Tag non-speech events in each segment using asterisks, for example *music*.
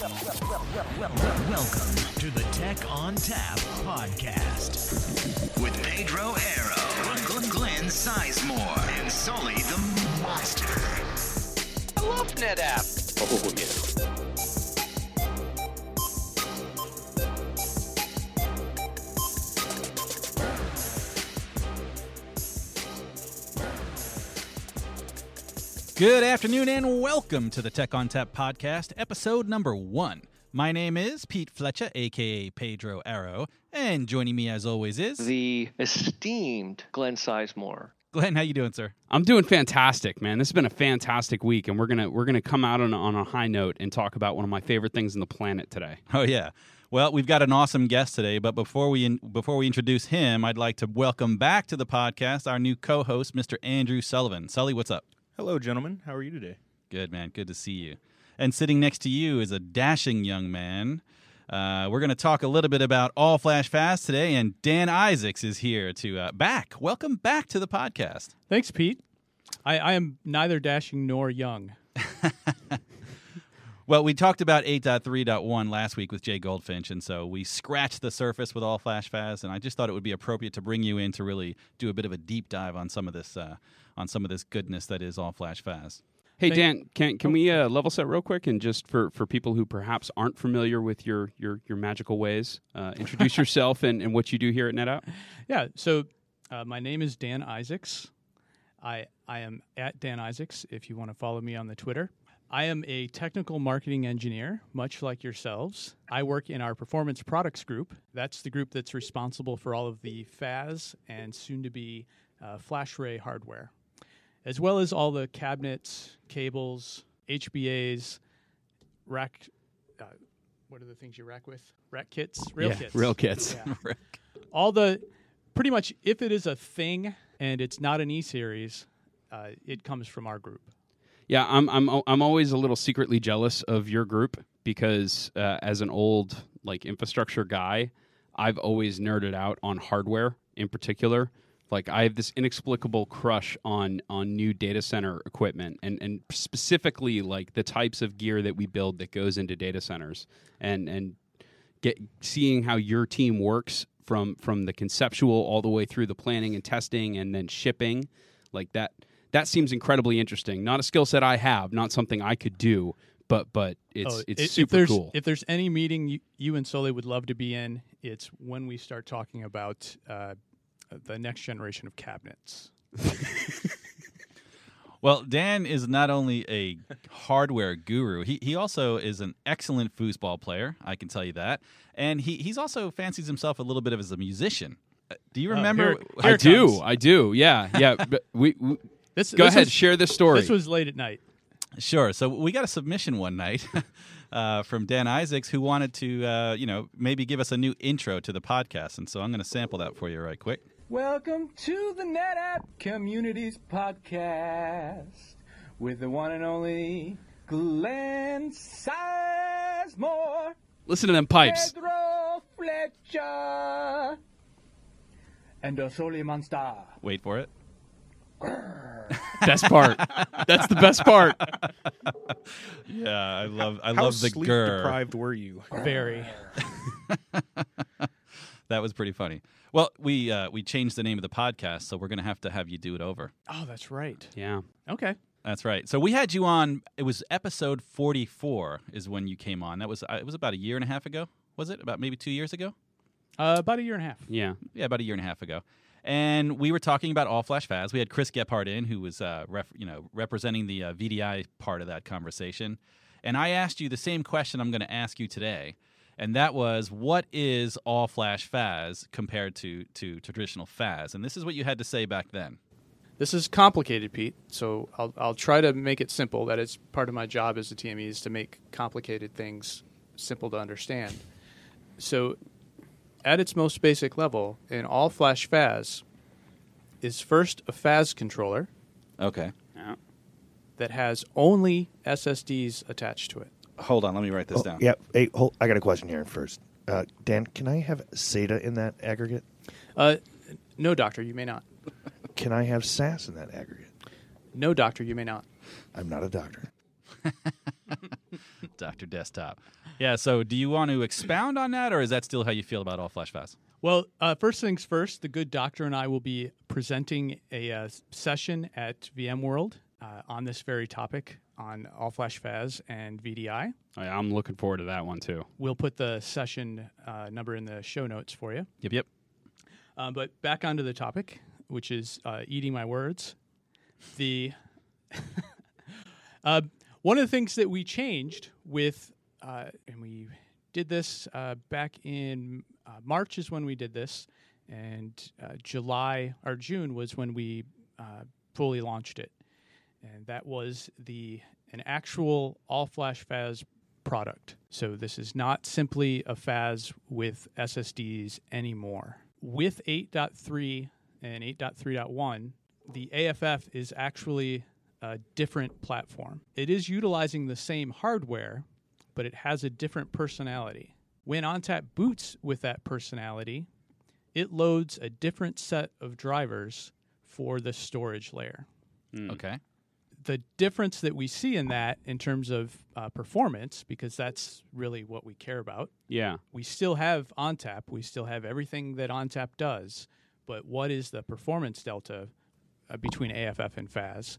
Welcome to the Tech ONTAP podcast with Pedro Arrow, Glenn Sizemore, and Sully the Monster. I love NetApp. Oh, yeah. Good afternoon and welcome to the Tech ONTAP podcast, episode number one. My name is Pete Flecha, aka Pedro Arrow, and joining me as always is The esteemed Glenn Sizemore. Glenn. How you doing, sir? I'm doing fantastic, man. This has been a fantastic week, and we're gonna we're gonna come out on, on a high note and talk about one of my favorite things on the planet today. Oh yeah. Well, we've got an awesome guest today, but before we in, before we introduce him, I'd like to welcome back to the podcast our new co-host, Mr. Andrew Sullivan. Sully, what's up? Hello, gentlemen. How are you today? Good man. Good to see you. And sitting next to you is a dashing young man. Uh, we're going to talk a little bit about All Flash FAS today, and Dan Isaacs is here to uh, back. Welcome back to the podcast. Thanks, Pete. I, I am neither dashing nor young. *laughs* Well, we talked about 8.3.1 last week with Jay Goldfinch, and so we scratched the surface with All Flash FAS, and I just thought it would be appropriate to bring you in to really do a bit of a deep dive on some of this uh, on some of this goodness that is All Flash FAS. Hey Dan, can can we uh, level set real quick and just for, for people who perhaps aren't familiar with your your, your magical ways, uh, introduce *laughs* yourself and, and what you do here at NetApp? Yeah, so uh, my name is Dan Isaacs. I, I am at Dan Isaacs if you want to follow me on the Twitter. I am a technical marketing engineer, much like yourselves. I work in our performance products group. That's the group that's responsible for all of the FAS and soon to be uh, FlashRay hardware, as well as all the cabinets, cables, HBAs, rack. Uh, what are the things you rack with? Rack kits, rail Yeah, kits, rail kits. Yeah. *laughs* all the pretty much if it is a thing and it's not an E series, uh, it comes from our group. Yeah, I'm I'm I'm always a little secretly jealous of your group because uh, as an old like infrastructure guy, I've always nerded out on hardware in particular. Like I have this inexplicable crush on on new data center equipment and and specifically like the types of gear that we build that goes into data centers and and get seeing how your team works from from the conceptual all the way through the planning and testing and then shipping like that that seems incredibly interesting. Not a skill set i have not something i could do but but it's Oh, it's i- if super there's, cool. If there's any meeting you, you and Sully would love to be in, it's when we start talking about uh, the next generation of cabinets. *laughs* Well, Dan is not only a hardware guru, he, he also is an excellent foosball player. I can tell you that. And he, he's also fancies himself a little bit of as a musician. Uh, Do you Oh, remember? here- i here it do comes. i do yeah yeah *laughs* but we, we This, go this ahead was- share this story This was late at night. Sure. So we got a submission one night *laughs* uh, from Dan Isaacs who wanted to, uh, you know, maybe give us a new intro to the podcast. And so I'm going to sample that for you right quick. Welcome to the NetApp Communities Podcast with the one and only Glenn Sizemore, listen to them pipes Pedro Flecha, and Osoli Monster. Wait for it. best part that's the best part Yeah, I love I How love the sleep grr. deprived were you? *laughs* Very. *laughs* That was pretty funny. Well, we uh, we changed the name of the podcast, so we're going to have to have you do it over. Oh, that's right. yeah Okay. That's right. So we had you on. It was episode 44 is when you came on. That was uh, it was about a year and a half ago. Was it about maybe two years ago? Uh, about a year and a half. yeah yeah, about a year and a half ago. And we were talking about all flash FAS. We had Chris Gebhardt in, who was, uh, ref, you know, representing the uh, VDI part of that conversation. And I asked you the same question I'm going to ask you today, and that was, what is all flash FAS compared to to traditional FAS? And this is what you had to say back then. This is complicated, Pete. So I'll, I'll try to make it simple. That is part of my job as a TME is to make complicated things simple to understand. So, at its most basic level, an all flash FAS is first a FAS controller Okay. yeah that has only SSDs attached to it. Hold on, let me write this Oh, down. Yeah. Hey, hold, I got a question here first. Uh, Dan, can I have SATA in that aggregate? Uh, no, doctor, you may not. Can I have SAS in that aggregate? No, doctor, you may not. I'm not a doctor. *laughs* Dr. Desktop. Yeah, so do you want to expound on that, or is that still how you feel about all flash FAS? Well, uh, first things first, the good doctor and I will be presenting a uh, session at VMworld uh, on this very topic on All Flash FAS and VDI. Oh, yeah, I'm looking forward to that one too. We'll put the session uh, number in the show notes for you. Yep, yep. Um, but back onto the topic, which is uh, eating my words. The *laughs* uh, one of the things that we changed with, uh, and we did this uh, back in uh, March is when we did this, and uh, July or June was when we uh, fully launched it, and that was the an actual all flash FAS product. So this is not simply a FAS with SSDs anymore. With 8.3 and 8.3.1, the AFF is actually a different platform. It is utilizing the same hardware, but it has a different personality. When ONTAP boots with that personality, it loads a different set of drivers for the storage layer. Hmm. Okay. The difference that we see in that in terms of uh, performance, because that's really what we care about, Yeah. we still have ONTAP, we still have everything that ONTAP does, but what is the performance delta uh, between AFF and FAS?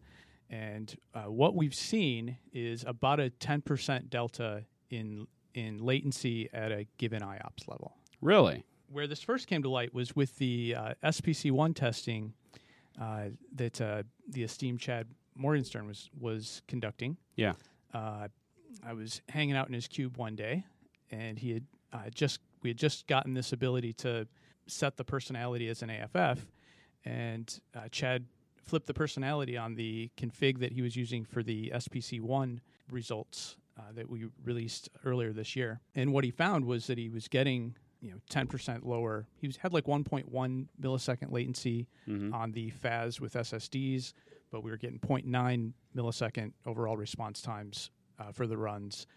And uh, what we've seen is about a 10% delta in in latency at a given IOPS level. Really? Where this first came to light was with the uh, SPC1 testing uh, that uh, the esteemed Chad Morgenstern was was conducting Yeah. uh, I was hanging out in his cube one day, and he had uh, just we had just gotten this ability to set the personality as an AFF, and uh, Chad flipped the personality on the config that he was using for the SPC one results uh, that we released earlier this year. And what he found was that he was getting you know 10% lower. He was, had like 1.1 millisecond latency on the FAS with SSDs, but we were getting 0.9 millisecond overall response times uh, for the runs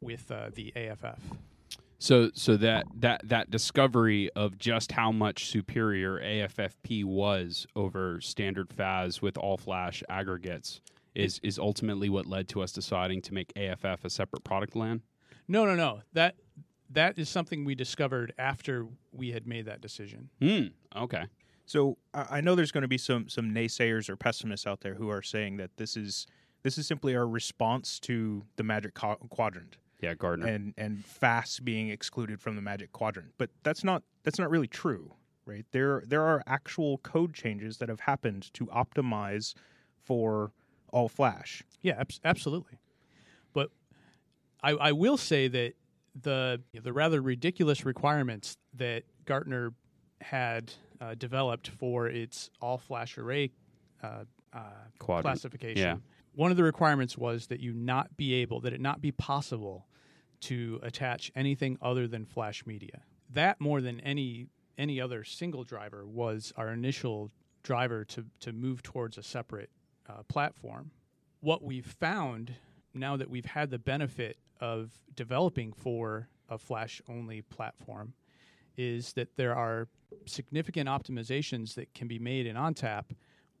with uh, the AFF. So so that that that discovery of just how much superior AFFP was over standard FAS with all flash aggregates is is ultimately what led to us deciding to make AFF a separate product line. No, no, no. That that is something we discovered after we had made that decision. Hmm. Okay. So I I know there's going to be some some naysayers or pessimists out there who are saying that this is this is simply our response to the Magic Qu- Quadrant Yeah, Gartner. and and FAS being excluded from the Magic Quadrant. But that's not that's not really true, right? There there are actual code changes that have happened to optimize for all flash. Yeah, abs- absolutely. But I, I will say that the the rather ridiculous requirements that Gartner had uh, developed for its all flash array uh, uh, classification. Yeah. One of the requirements was that you not be able, that it not be possible to attach anything other than flash media. That more than any any other single driver was our initial driver to to move towards a separate uh, platform. What we've found now that we've had the benefit of developing for a flash only platform is that there are significant optimizations that can be made in ONTAP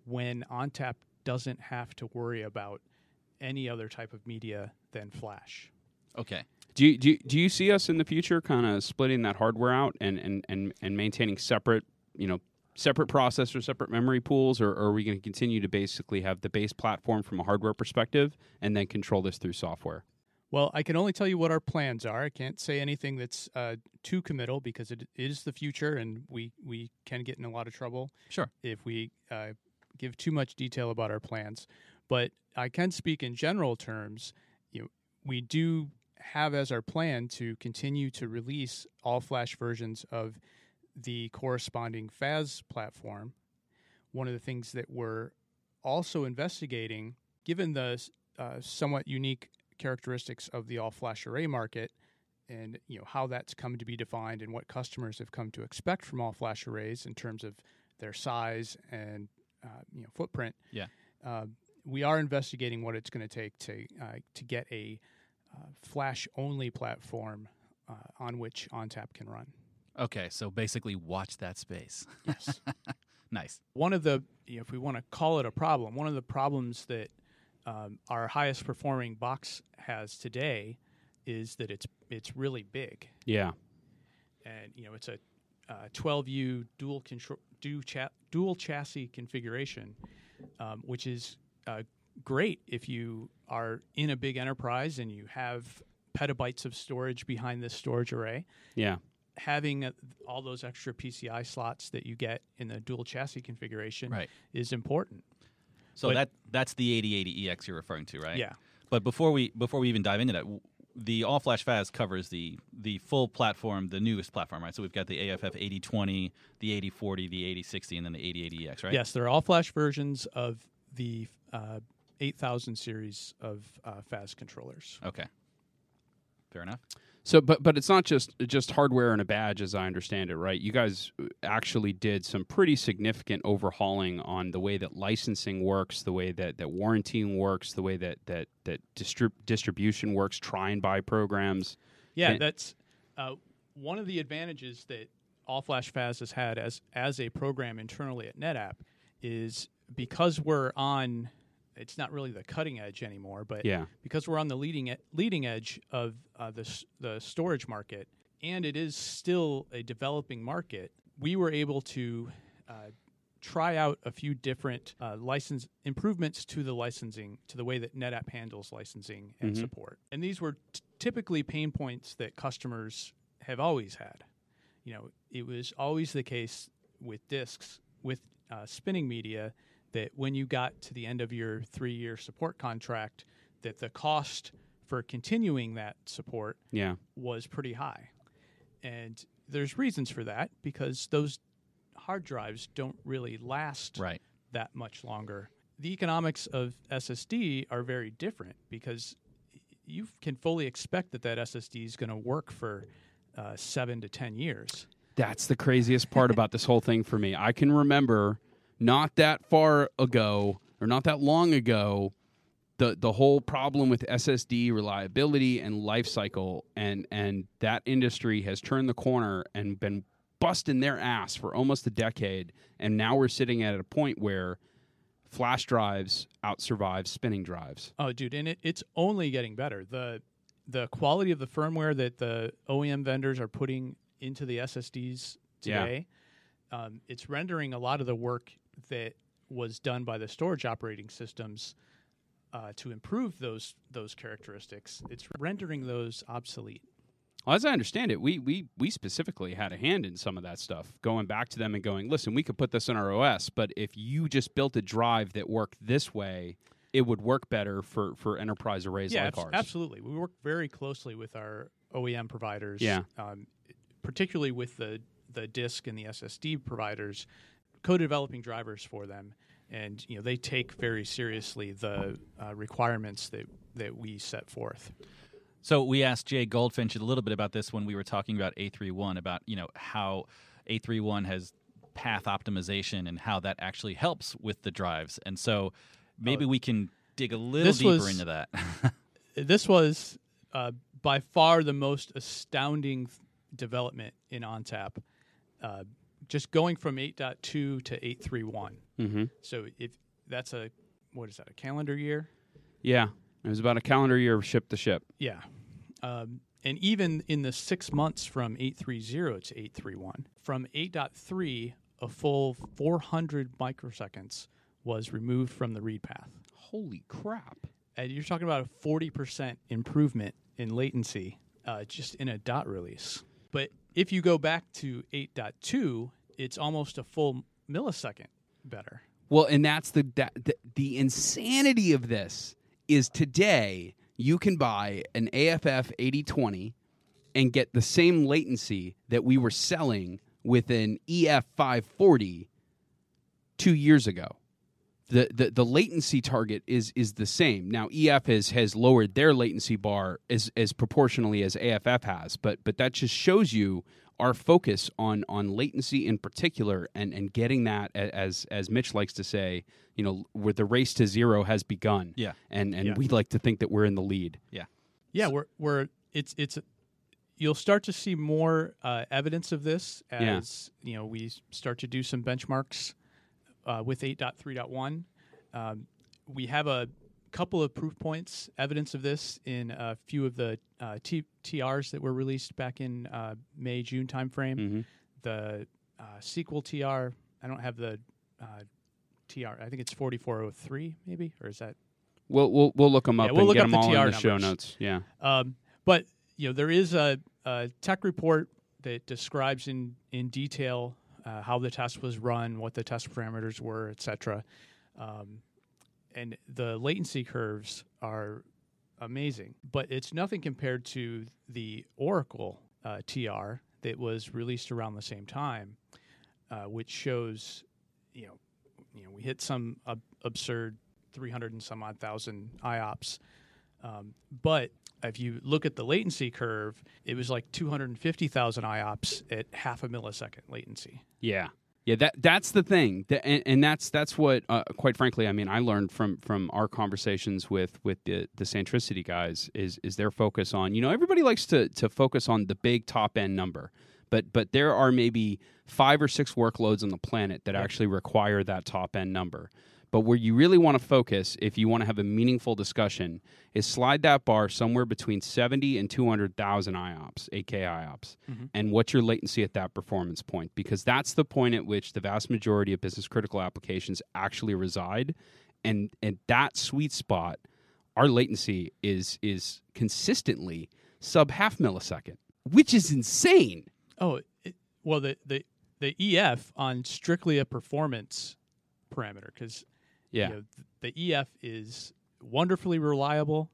when ONTAP doesn't have to worry about any other type of media than flash. Okay. Do you, do you, do you see us in the future kind of splitting that hardware out and, and, and, and maintaining separate, you know, separate processors, separate memory pools, or, or are we going to continue to basically have the base platform from a hardware perspective and then control this through software? Well, I can only tell you what our plans are. I can't say anything that's uh, too committal because it is the future, and we we can get in a lot of trouble Sure. if we uh, give too much detail about our plans. But I can speak in general terms. You know, we do have as our plan to continue to release all flash versions of the corresponding FAS platform. One of the things that we're also investigating, given the uh, somewhat unique characteristics of the all flash array market and you know how that's come to be defined and what customers have come to expect from all flash arrays in terms of their size and uh, you know footprint Yeah. uh, we are investigating what it's going to take to uh, to get a uh, flash only platform uh, on which ONTAP can run Okay. So basically, watch that space. yes *laughs* nice. one of the you know, if we want to call it a problem one of the problems that um, our highest performing box has today is that it's it's really big, Yeah. and you know it's a uh, 12U dual control dual, cha- dual chassis configuration, um, which is uh, great if you are in a big enterprise and you have petabytes of storage behind this storage array. Yeah. Having uh, all those extra PCI slots that you get in the dual chassis configuration Right. is important. So But- that that's the 8080EX you're referring to, right? Yeah. But before we before we even dive into that, the All Flash FAS covers the the full platform, the newest platform, right? So we've got the AFF 8020, the 8040, the 8060, and then the 8080EX, right? Yes, they're all flash versions of the uh, 8000 series of uh, FAS controllers. Okay. Fair enough. So, but but it's not just just hardware and a badge, as I understand it, right? You guys actually did some pretty significant overhauling on the way that licensing works, the way that that warrantying works, the way that that that distrib- distribution works, try and buy programs. Yeah, Can- that's uh, one of the advantages that All Flash FAS has had as as a program internally at NetApp is because we're on. It's not really the cutting edge anymore, but Yeah. because we're on the leading e- leading edge of uh, the s- the storage market, and it is still a developing market, we were able to uh, try out a few different uh, license improvements to the licensing, to the way that NetApp handles licensing and support. And these were t- typically pain points that customers have always had. You know, it was always the case with disks, with uh, spinning media, that when you got to the end of your three-year support contract, that the cost for continuing that support Yeah. was pretty high. And there's reasons for that because those hard drives don't really last Right. that much longer. The economics of SSD are very different because you can fully expect that that SSD is going to work for uh, seven to 10 years. That's the craziest part about this whole thing for me. I can remember not that far ago or not that long ago the the whole problem with SSD reliability and life cycle and and that industry has turned the corner and been busting their ass for almost a decade and now we're sitting at a point where flash drives outsurvive spinning drives. Oh, dude, and it, it's only getting better. The the quality of the firmware that the OEM vendors are putting into the SSDs Yeah. today, um, it's rendering a lot of the work that was done by the storage operating systems uh, to improve those those characteristics. It's rendering those obsolete. Well, as I understand it, we, we we specifically had a hand in some of that stuff, going back to them and going, listen, we could put this in our OS, but if you just built a drive that worked this way, it would work better for, for enterprise arrays yeah, like abs- ours. absolutely. We work very closely with our OEM providers. Yeah. um, particularly with the the disk and the SSD providers, co-developing drivers for them, and you know they take very seriously the uh, requirements that that we set forth. So we asked Jay Goldfinch a little bit about this when we were talking about A31 about you know how A31 has path optimization and how that actually helps with the drives. And so maybe we can dig a little deeper was- into that. *laughs* This was uh, by far the most astounding development in ONTAP. Uh, just going from 8.2 to 8.31. hmm So if that's a what is that a calendar year? Yeah, it was about a calendar year of ship to ship. Yeah. Um, and even in the six months from 830 to 831, from 8.3, a full 400 microseconds was removed from the read path. Holy crap! And you're talking about a 40% improvement in latency uh, just in a dot release. But if you go back to 8.2, it's almost a full millisecond better. Well, and that's the, that, the the insanity of this is today you can buy an AFF 8020 and get the same latency that we were selling with an EF 540 two years ago. The, the the latency target is is the same. Now EF has has lowered their latency bar as as proportionally as AFF has, but but that just shows you our focus on on latency in particular and and getting that as as Mitch likes to say, you know, where the race to zero has begun. Yeah. And and Yeah. we like to think that we're in the lead. Yeah, Yeah, we're we're it's it's you'll start to see more uh, evidence of this Yeah. as you know we start to do some benchmarks uh, with 8.3.1. Um, we have a couple of proof points, evidence of this in a few of the uh, T- TRs that were released back in uh, May June timeframe. Mhm. The uh, sequel TR, I don't have the uh, TR. I think it's 4403, maybe, or is that? We'll we'll we'll look them Yeah, up we'll and look get up them the all in TR the show notes. Yeah. Um, but you know, there is a, a tech report that describes in in detail uh, how the test was run, what the test parameters were, etc. Um, and the latency curves are amazing, but it's nothing compared to the Oracle uh, TR that was released around the same time, uh, which shows, you know, you know, we hit some ab- absurd 300 and some odd thousand IOPS. Um, but if you look at the latency curve, it was like 250,000 IOPS at half a millisecond latency. Yeah, yeah. That that's the thing, and, and that's that's what, uh, quite frankly, I mean, I learned from from our conversations with with the the Centricity guys is is their focus on you know everybody likes to to focus on the big top end number, but but there are maybe five or six workloads on the planet that actually require that top end number. But where you really want to focus, if you want to have a meaningful discussion, is slide that bar somewhere between 70 and 200,000 IOPS, AK IOPS, mm-hmm. and what's your latency at that performance point? Because that's the point at which the vast majority of business critical applications actually reside. And, and that sweet spot, our latency is, is consistently sub half millisecond, which is insane. Oh, it, well, the, the, the EF on strictly a performance parameter, because Yeah. you know, th- the EF is wonderfully reliable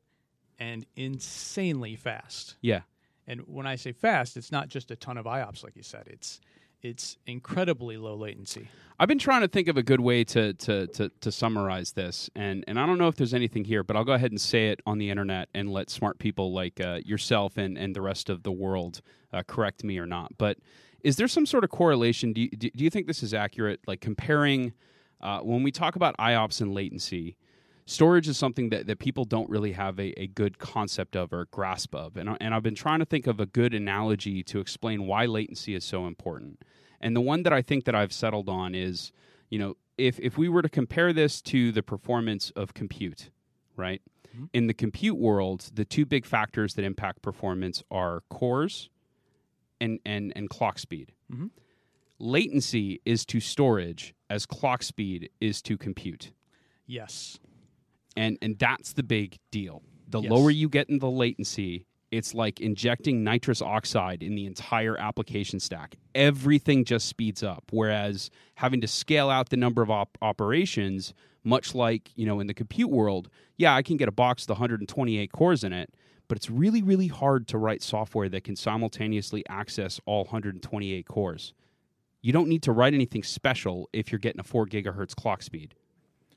and insanely fast. Yeah. And when I say fast, it's not just a ton of IOPS, like you said. It's it's incredibly low latency. I've been trying to think of a good way to to to, to summarize this, and and I don't know if there's anything here, but I'll go ahead and say it on the internet and let smart people like uh, yourself and and the rest of the world uh, correct me or not. But is there some sort of correlation? Do you, do do you think this is accurate? Like comparing uh, when we talk about IOPS and latency. Storage is something that, that people don't really have a, a good concept of or grasp of. And, and I've been trying to think of a good analogy to explain why latency is so important. And the one that I think that I've settled on is, you know, if if we were to compare this to the performance of compute, right? In the compute world, the two big factors that impact performance are cores and and and clock speed. Mhm. Latency is to storage as clock speed is to compute. Yes. And and that's the big deal. The Yes. lower you get in the latency, it's like injecting nitrous oxide in the entire application stack. Everything just speeds up. Whereas having to scale out the number of op- operations, much like you know in the compute world, yeah, I can get a box with 128 cores in it, but it's really really hard to write software that can simultaneously access all 128 cores. You don't need to write anything special if you're getting a four gigahertz clock speed.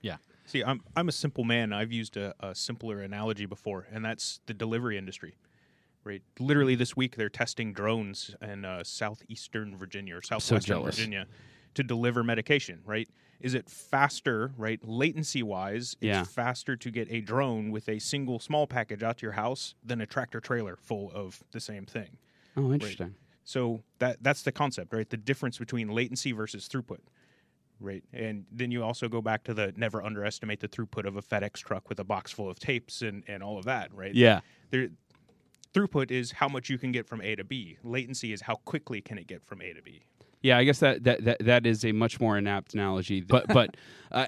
Yeah. See, I'm I'm a simple man. I've used a, a simpler analogy before, and that's the delivery industry. Right, literally this week they're testing drones in uh, southeastern Virginia or southwestern jealous. Virginia to deliver medication. Right, is it faster? Right, latency wise, it's Yeah. faster to get a drone with a single small package out to your house than a tractor trailer full of the same thing. Oh, interesting. So that that's the concept, right? The difference between latency versus throughput. Right. And then you also go back to the never underestimate the throughput of a FedEx truck with a box full of tapes and, and all of that, right? Yeah. There throughput is how much you can get from A to B. Latency is how quickly can it get from A to B. Yeah, I guess that that that, that is a much more inapt analogy. But but *laughs* uh,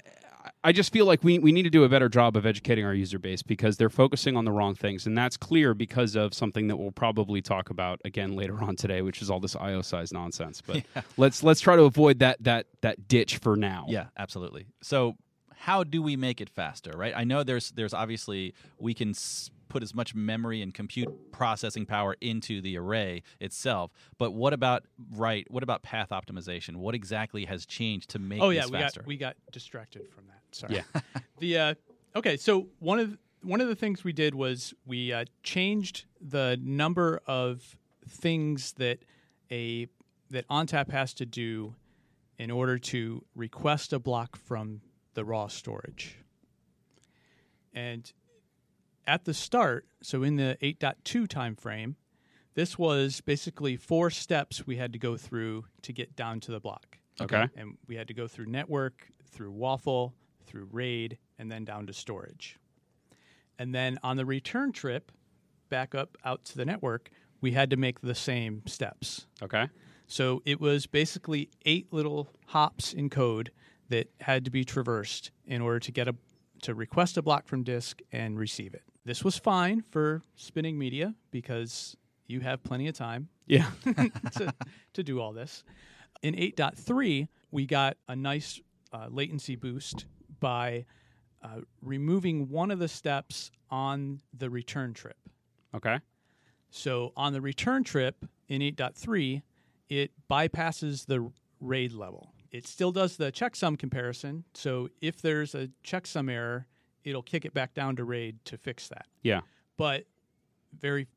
I just feel like we we need to do a better job of educating our user base because they're focusing on the wrong things, and that's clear because of something that we'll probably talk about again later on today, which is all this IO size nonsense. But *laughs* let's let's try to avoid that that that ditch for now. Yeah, absolutely. So, how do we make it faster? Right? I know there's there's obviously we can s- put as much memory and compute processing power into the array itself, but what about right? What about path optimization? What exactly has changed to make oh yeah, we faster? got we got distracted from that. Sorry. Yeah. *laughs* the uh, okay, so one of one of the things we did was we uh, changed the number of things that a that ONTAP has to do in order to request a block from the raw storage. And at the start, so in the 8.2 time frame, this was basically four steps we had to go through to get down to the block. Okay. And we had to go through network, through WAFL, through RAID, and then down to storage. And then on the return trip back up out to the network, we had to make the same steps. Okay. So it was basically eight little hops in code that had to be traversed in order to get a to request a block from disk and receive it. This was fine for spinning media because you have plenty of time Yeah. *laughs* to, to do all this. In 8.3, we got a nice uh, latency boost by uh, removing one of the steps on the return trip. okay. So on the return trip in 8.3, it bypasses the RAID level. It still does the checksum comparison. So if there's a checksum error, it'll kick it back down to RAID to fix that. Yeah. But very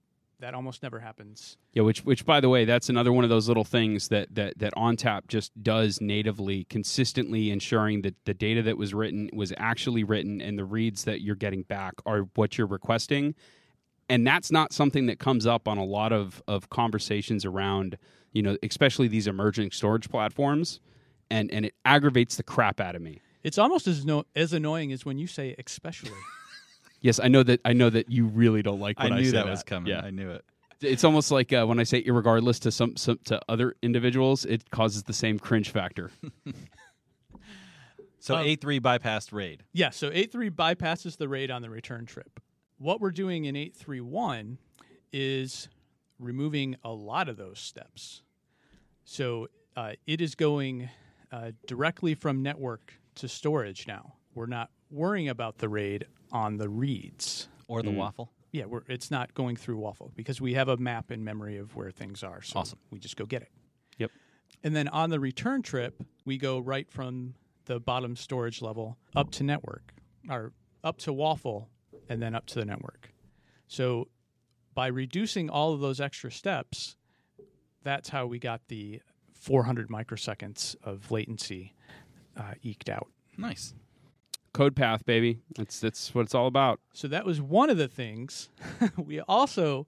that almost never happens. Yeah, which which by the way, that's another one of those little things that that that ONTAP just does natively, consistently ensuring that the data that was written was actually written and the reads that you're getting back are what you're requesting. And that's not something that comes up on a lot of of conversations around, you know, especially these emerging storage platforms. And and it aggravates the crap out of me. It's almost as no, as annoying as when you say especially. *laughs* Yes, I know that I know that you really don't like I when I, knew say that was coming. Yeah. I knew it. It's almost like uh, when I say irregardless to some, some to other individuals, it causes the same cringe factor. *laughs* So Um, A3 bypassed RAID. Yeah, so A three bypasses the RAID on the return trip. What we're doing in 8.3.1 is removing a lot of those steps. So uh, it is going uh, directly from network to storage now. We're not worrying about the RAID on the reads. Or the mm. WAFL. Yeah, we're, it's not going through WAFL because we have a map in memory of where things are. So Awesome. we just go get it. Yep. And then on the return trip, we go right from the bottom storage level up to network, or up to WAFL, and then up to the network. So by reducing all of those extra steps, that's how we got the 400 microseconds of latency uh, eked out. Nice. Code path, baby. That's that's what it's all about. So that was one of the things. *laughs* we also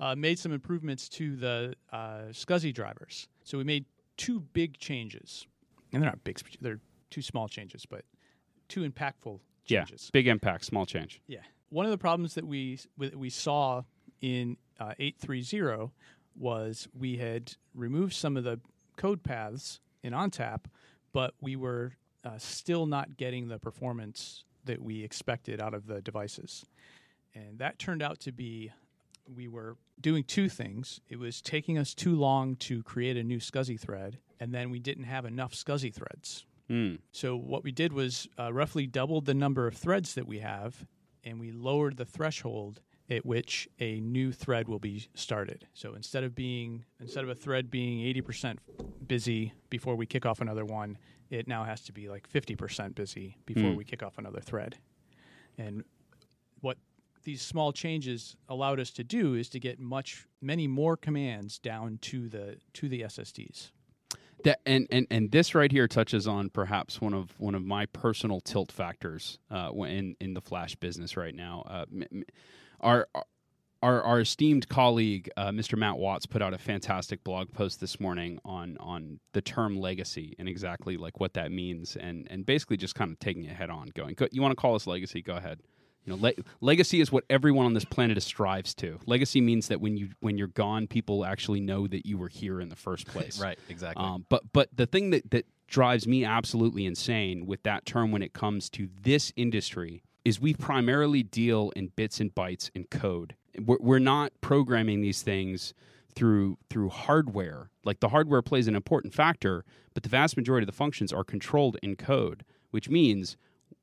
uh, made some improvements to the uh, SCSI drivers. So we made two big changes, and they're not big; they're two small changes, but two impactful changes. Yeah, big impact, small change. Yeah. One of the problems that we we saw in uh, 830 was we had removed some of the code paths in ONTAP, but we were uh, still not getting the performance that we expected out of the devices. And that turned out to be we were doing two things. It was taking us too long to create a new SCSI thread, and then we didn't have enough SCSI threads. Hmm. So what we did was uh, roughly doubled the number of threads that we have, and we lowered the threshold at which a new thread will be started. So instead of being instead of a thread being 80% busy before we kick off another one, it now has to be like 50% busy before Hmm. we kick off another thread. And what these small changes allowed us to do is to get much many more commands down to the to the SSDs. That and, and and this right here touches on perhaps one of one of my personal tilt factors uh, in in the flash business right now. Uh, m- m- our our our esteemed colleague uh, Mr. Matt Watts put out a fantastic blog post this morning on on the term legacy and exactly like what that means and and basically just kind of taking it head on, going, "Go- "You want to call us legacy? Go ahead." You know, le- legacy is what everyone on this planet strives to. Legacy means that when you when you're gone, people actually know that you were here in the first *laughs* place. Right, exactly. Um, but but the thing that that drives me absolutely insane with that term when it comes to this industry is we primarily deal in bits and bytes and code. We're, we're not programming these things through through hardware. Like the hardware plays an important factor, but the vast majority of the functions are controlled in code, which means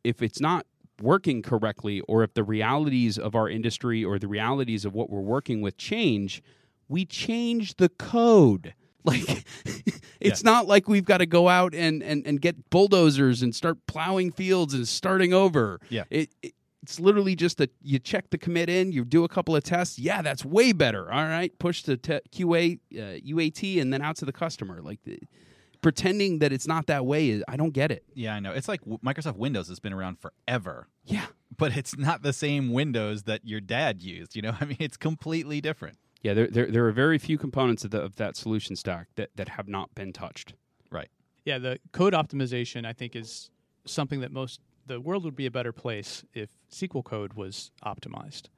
if it's not working correctly or if the realities of our industry or the realities of what we're working with change, we change the code. *laughs* Like it's not like we've got to go out and, and, and get bulldozers and start plowing fields and starting over. Yeah. It, it it's literally just that you check the commit in, you do a couple of tests. Yeah, that's way better. All right, push to te- QA, uh, UAT, and then out to the customer. Like the, pretending that it's not that way, is I don't get it. yeah, I know. It's like w- Microsoft Windows has been around forever, Yeah, but it's not the same Windows that your dad used. You know, *laughs* I mean, it's completely different. Yeah. There, there, there are very few components of, the, of that solution stack that, that have not been touched. Right. Yeah, the code optimization I think is something that most the world would be a better place if SQL code was optimized.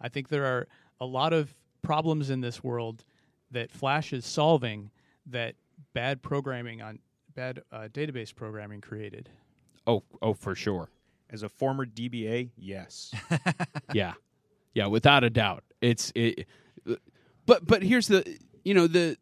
I think there are a lot of problems in this world that Flash is solving that bad programming on bad uh, database programming created. Oh, oh, for sure. As a former DBA, yes. *laughs* yeah, yeah, without a doubt. It's it, but but here's the you know the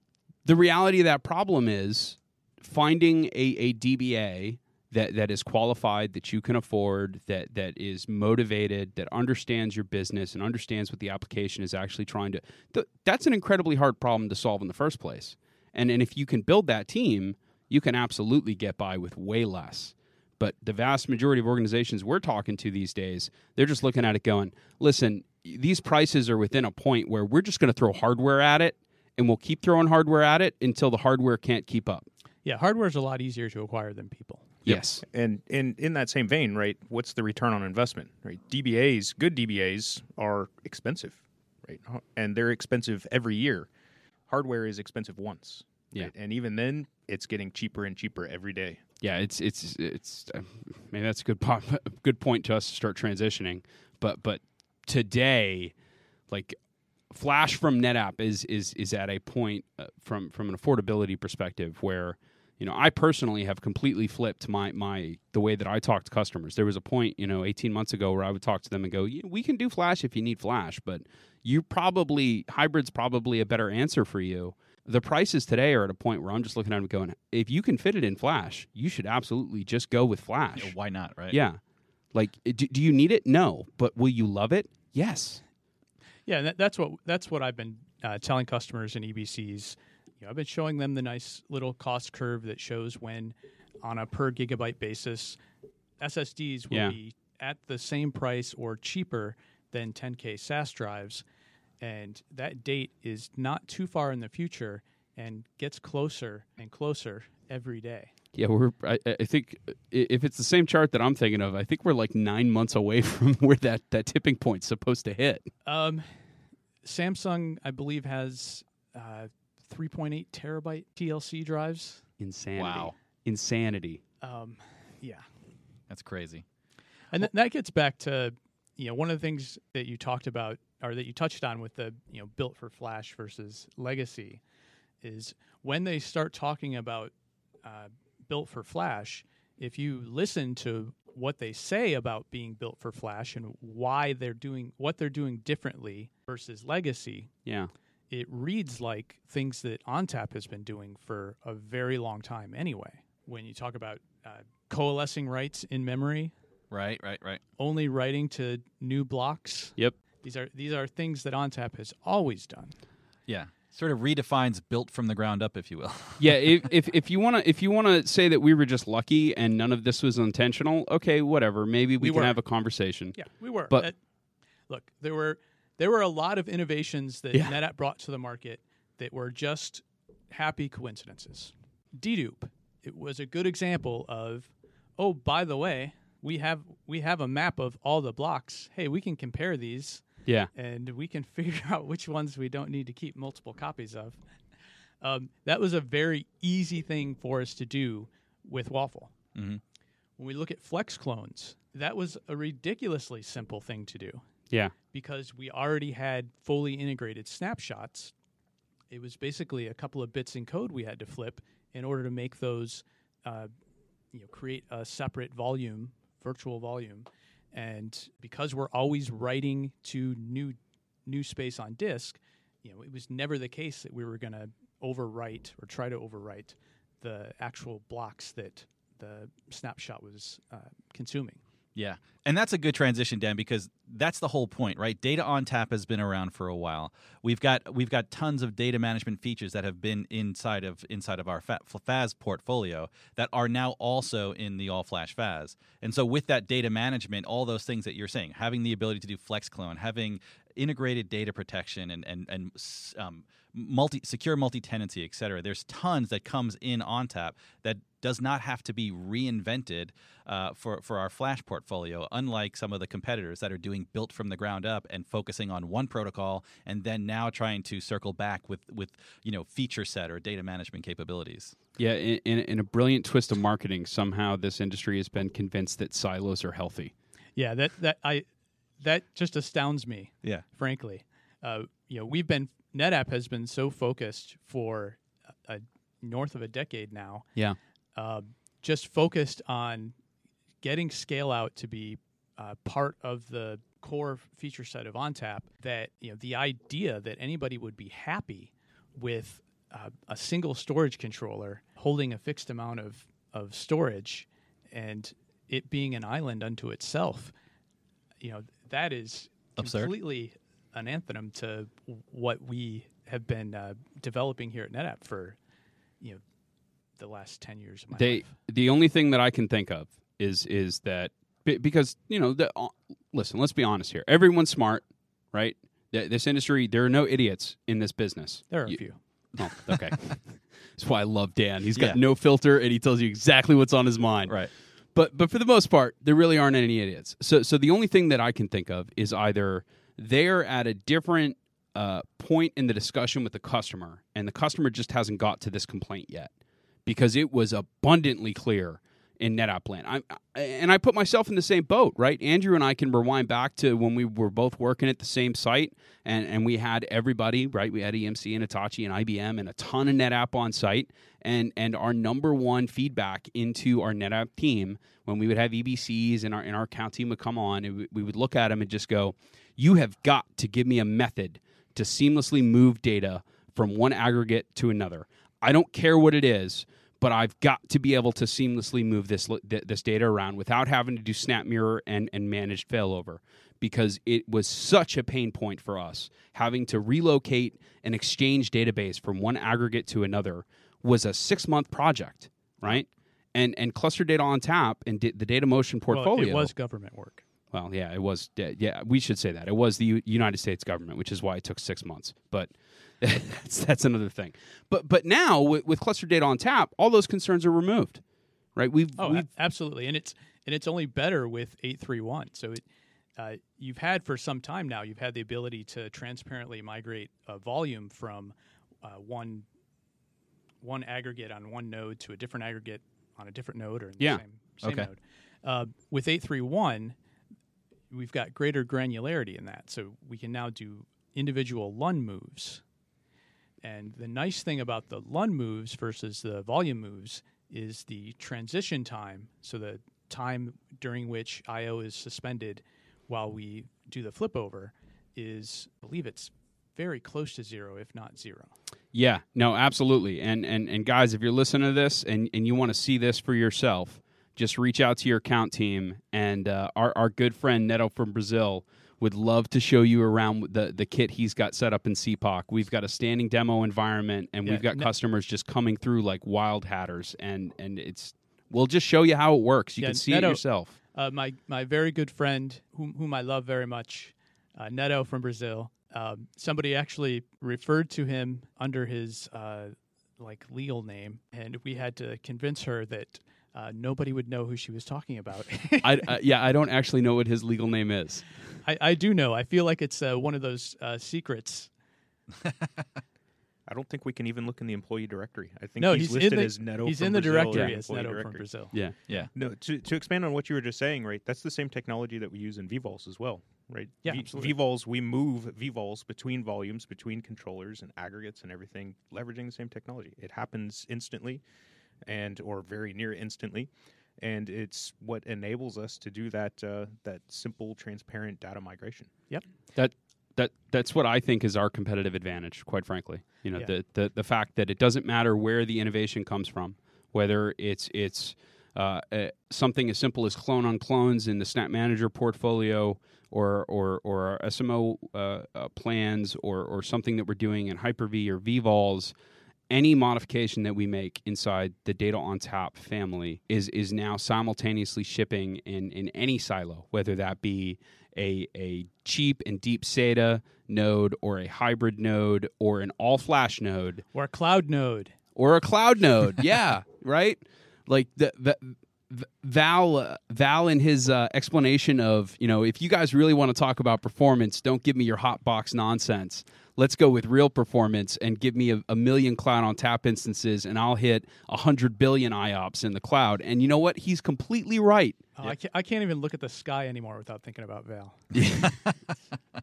the reality of that problem is finding a, a DBA that that is qualified, that you can afford, that that is motivated, that understands your business and understands what the application is actually trying to. Th- that's an incredibly hard problem to solve in the first place. And and if you can build that team, you can absolutely get by with way less. But the vast majority of organizations we're talking to these days, they're just looking at it going, listen, these prices are within a point where we're just going to throw hardware at it and we'll keep throwing hardware at it until the hardware can't keep up. Yeah, hardware is a lot easier to acquire than people. Yes. And in in that same vein, right? What's the return on investment? Right? DBAs, good DBAs are expensive, right? And they're expensive every year. Hardware is expensive once. Yeah. And even then, it's getting cheaper and cheaper every day. Yeah, it's it's it's uh, maybe that's a good po- *laughs* good point to us to start transitioning. But but today, like Flash from NetApp is is is at a point uh, from from an affordability perspective where you know I personally have completely flipped my my the way that I talk to customers. There was a point you know 18 months ago where I would talk to them and go, "Yeah, "We can do Flash if you need Flash, but you probably hybrid's probably a better answer for you." The prices today are at a point where I'm just looking at them going, if you can fit it in Flash, you should absolutely just go with Flash. Yeah, why not, right? Yeah. Like, do, do you need it? No. But will you love it? Yes. Yeah, that, that's what that's what I've been uh, telling customers in EBCs. You know, I've been showing them the nice little cost curve that shows when, on a per gigabyte basis, SSDs will Yeah. be at the same price or cheaper than 10K SAS drives, and that date is not too far in the future and gets closer and closer every day. Yeah, we're. I, I think if it's the same chart that I'm thinking of, I think we're like nine months away *laughs* from where that, that tipping point's supposed to hit. Um, Samsung, I believe, has uh, 3.8 terabyte TLC drives. Insanity. Wow. Insanity. Um, yeah, That's crazy. and th- that gets back to you know one of the things that you talked about or that you touched on with the you know built for Flash versus legacy is when they start talking about uh, built for Flash. If you listen to what they say about being built for Flash and why they're doing what they're doing differently versus legacy, Yeah. it reads like things that ONTAP has been doing for a very long time anyway. When you talk about uh, coalescing writes in memory, Right, right, right. only writing to new blocks, Yep. these are these are things that ONTAP has always done. Yeah. Sort of redefines built from the ground up, if you will. *laughs* Yeah. If if, if you want to if you want to say that we were just lucky and none of this was intentional, okay, whatever. Maybe we, We can were. have a conversation. Yeah, we were. But- Uh, look, there were there were a lot of innovations that Yeah. NetApp brought to the market that were just happy coincidences. Dedupe, it was a good example of, oh, by the way, we have we have a map of all the blocks. Hey, we can compare these Yeah. and we can *laughs* figure out which ones we don't need to keep multiple copies of. Um, that was a very easy thing for us to do with WAFL. Mhm. When we look at FlexClones, that was a ridiculously simple thing to do Yeah. because we already had fully integrated snapshots. It was basically a couple of bits in code we had to flip in order to make those, uh, you know, create a separate volume, virtual volume. And because we're always writing to new new space on disk, you know, it was never the case that we were going to overwrite or try to overwrite the actual blocks that the snapshot was uh, consuming. Yeah. And that's a good transition, Dan, because that's the whole point, right? Data ONTAP has been around for a while. We've got we've got tons of data management features that have been inside of inside of our fa- FAS portfolio that are now also in the all flash FAS. And so with that data management, all those things that you're saying, having the ability to do FlexClone, having integrated data protection and and and um, multi secure multi tenancy, et cetera. There's tons that comes in ONTAP that does not have to be reinvented uh, for for our Flash portfolio. Unlike some of the competitors that are doing built from the ground up and focusing on one protocol, and then now trying to circle back with with you know feature set or data management capabilities. Yeah, in, in, in a brilliant twist of marketing, somehow this industry has been convinced that silos are healthy. Yeah, that that I that just astounds me. Yeah. frankly, uh, you know, we've been NetApp has been so focused for a, a north of a decade now, Yeah. uh, just focused on getting scale out to be uh, part of the core feature set of ONTAP. That you know, the idea that anybody would be happy with uh, a single storage controller holding a fixed amount of of storage and it being an island unto itself, you know, that is Absurd. completely an anthem to what we have been uh, developing here at NetApp for, you know, the last ten years of my They life. the only thing that I can think of is is that because you know the uh, listen, let's be honest here. Everyone's smart, right? Th- This industry, there are no idiots in this business. There are a few. Oh, okay. *laughs* That's why I love Dan. He's got Yeah. no filter and he tells you exactly what's on his mind. Right. But but for the most part, there really aren't any idiots. So so the only thing that I can think of is either they're at a different uh, point in the discussion with the customer, and the customer just hasn't got to this complaint yet, because it was abundantly clear in NetApp land. I, and I put myself in the same boat, right? Andrew and I can rewind back to when we were both working at the same site, and, and we had everybody, right? We had EMC and Hitachi and IBM and a ton of NetApp on site, and and our number one feedback into our NetApp team when we would have EBCs and our and our account team would come on, and we would look at them and just go, "You have got to give me a method to seamlessly move data from one aggregate to another. I don't care what it is." But I've got to be able to seamlessly move this this data around without having to do SnapMirror and, and managed failover because it was such a pain point for us having to relocate and exchange database from one aggregate to another was a six month project, right? And and cluster Data ONTAP and di- the data motion portfolio. Well, it was government work. Well, yeah, it was. Yeah, we should say that it was the U- United States government, which is why it took six months. But *laughs* that's that's another thing. But but now with, with cluster Data ONTAP, all those concerns are removed, right? We've, Oh, we've absolutely, and it's and it's only better with eight three one. So it, uh, you've had for some time now. You've had the ability to transparently migrate a volume from uh, one one aggregate on one node to a different aggregate on a different node or in Yeah. the same, same Okay. node. Uh, with eight three one, we've got greater granularity in that, so we can now do individual LUN moves. And the nice thing about the LUN moves versus the volume moves is the transition time. So the time during which I/O is suspended while we do the flip over is, I believe it's very close to zero, if not zero. Yeah, no, absolutely. And and and guys, if you're listening to this and and you want to see this for yourself, just reach out to your account team and uh, our our good friend Neto from Brazil would love to show you around the the kit he's got set up in CPOC. We've got a standing demo environment and Yeah, we've got Ne- customers just coming through like wild hatters and and it's we'll just show you how it works. You Yeah, can see Neto- it yourself. Uh, my my very good friend, whom whom I love very much, uh, Neto from Brazil. Um, somebody actually referred to him under his uh, like legal name, and we had to convince her that uh, nobody would know who she was talking about. I, *laughs* I yeah, I don't actually know what his legal name is. I, I do know. I feel like it's uh, one of those uh, secrets. *laughs* I don't think we can even look in the employee directory. I think No, he's, he's, listed in the as Neto. he's from in the Brazil directory as employee Neto from. Brazil. Yeah. Yeah. No, to, to expand on what you were just saying, right? That's the same technology that we use in vVols as well, right? Yeah, v- absolutely. vVols, we move vVols between volumes, between controllers and aggregates and everything, leveraging the same technology. It happens instantly, and or very near instantly, and it's what enables us to do that uh, that simple, transparent data migration. Yep. That that that's what I think is our competitive advantage, quite frankly. You know, Yeah. the, the the fact that it doesn't matter where the innovation comes from, whether it's it's uh, uh, something as simple as clone on clones in the SnapManager portfolio, or or or our SMO uh, uh, plans, or or something that we're doing in Hyper V or vVols. Any modification that we make inside the Data ONTAP family is is now simultaneously shipping in in any silo, whether that be a a cheap and deep SATA node or a hybrid node or an all flash node Or a cloud node. or a cloud node. yeah, *laughs* right. Like the, the Val uh, Val in his uh, explanation of you know if you guys really want to talk about performance, don't give me your hot box nonsense. Let's go with real performance and give me a, a million Cloud ONTAP instances, and I'll hit a hundred billion IOPS in the cloud. And you know what? He's completely right. Oh, I, can't, I can't even look at the sky anymore without thinking about Val. *laughs* *laughs*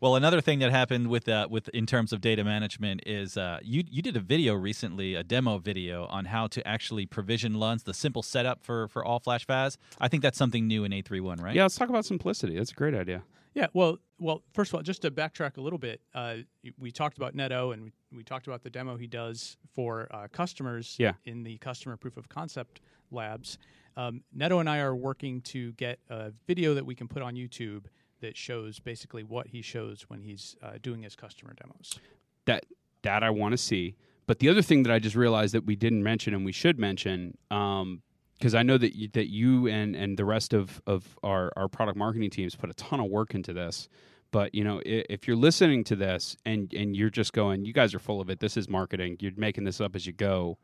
Well, another thing that happened with uh, with in terms of data management is uh, you you did a video recently, a demo video on how to actually provision LUNs, the simple setup for for all flash FAS. I think that's something new in A31, right? Yeah, let's talk about simplicity. That's a great idea. Yeah, well, well. First of all, just to backtrack a little bit, uh, we talked about Neto and we, we talked about the demo he does for uh, customers Yeah. in the customer proof of concept labs. Um, Neto and I are working to get a video that we can put on YouTube that shows basically what he shows when he's uh, doing his customer demos. that that I want to see. But the other thing that I just realized that we didn't mention and we should mention, because I know that you, that you and and the rest of of our our product marketing teams put a ton of work into this. But you know, if you're listening to this and and you're just going, you guys are full of it. This is marketing. You're making this up as you go.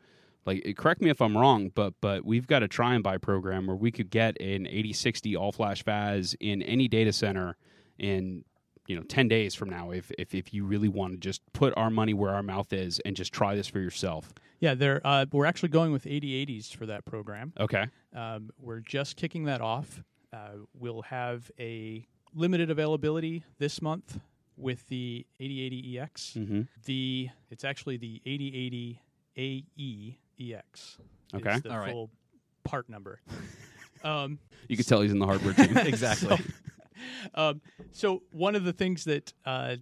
Like, eh, correct me if I'm wrong, but but we've got a try and buy program where we could get an 8060 all flash FAS in any data center in you know 10 days from now if if, if you really want to just put our money where our mouth is and just try this for yourself Yeah, they're, uh, we're actually going with 8080s for that program. okay Um, we're just kicking that off. Uh, we'll have a limited availability this month with the 8080EX. mm-hmm. The it's actually the 8080 AE-EX. Okay. is the All right. full part number. *laughs* um, you could tell he's in the hardware team *laughs* exactly. *laughs* um, so one of the things that uh,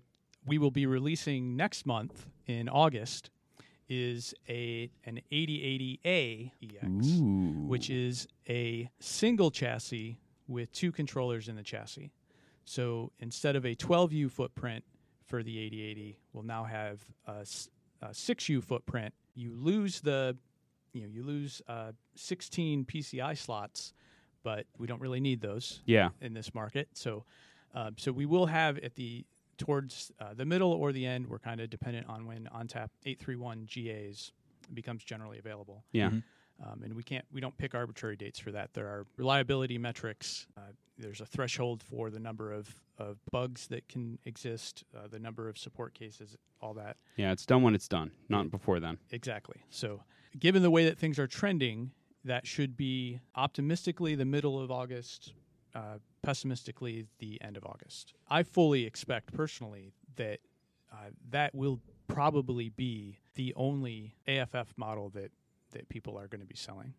we will be releasing next month in August is a an 8080A EX, which is a single chassis with two controllers in the chassis. So instead of a 12U footprint for the 8080, we'll now have a 6U footprint. You lose the, you know, you lose uh, 16 PCI slots, but we don't really need those yeah in this market. So, um, so we will have at the towards uh, the middle or the end. We're kind of dependent on when ONTAP 831 GAs becomes generally available. yeah Um, and we can't we don't pick arbitrary dates for that. There are reliability metrics. Uh, there's a threshold for the number of, of bugs that can exist, uh, the number of support cases, all that. yeah it's done when it's done not before then Exactly. So, given the way that things are trending, that should be optimistically the middle of August, uh, pessimistically the end of August. I fully expect personally that uh, that will probably be the only AFF model that, that people are going to be selling.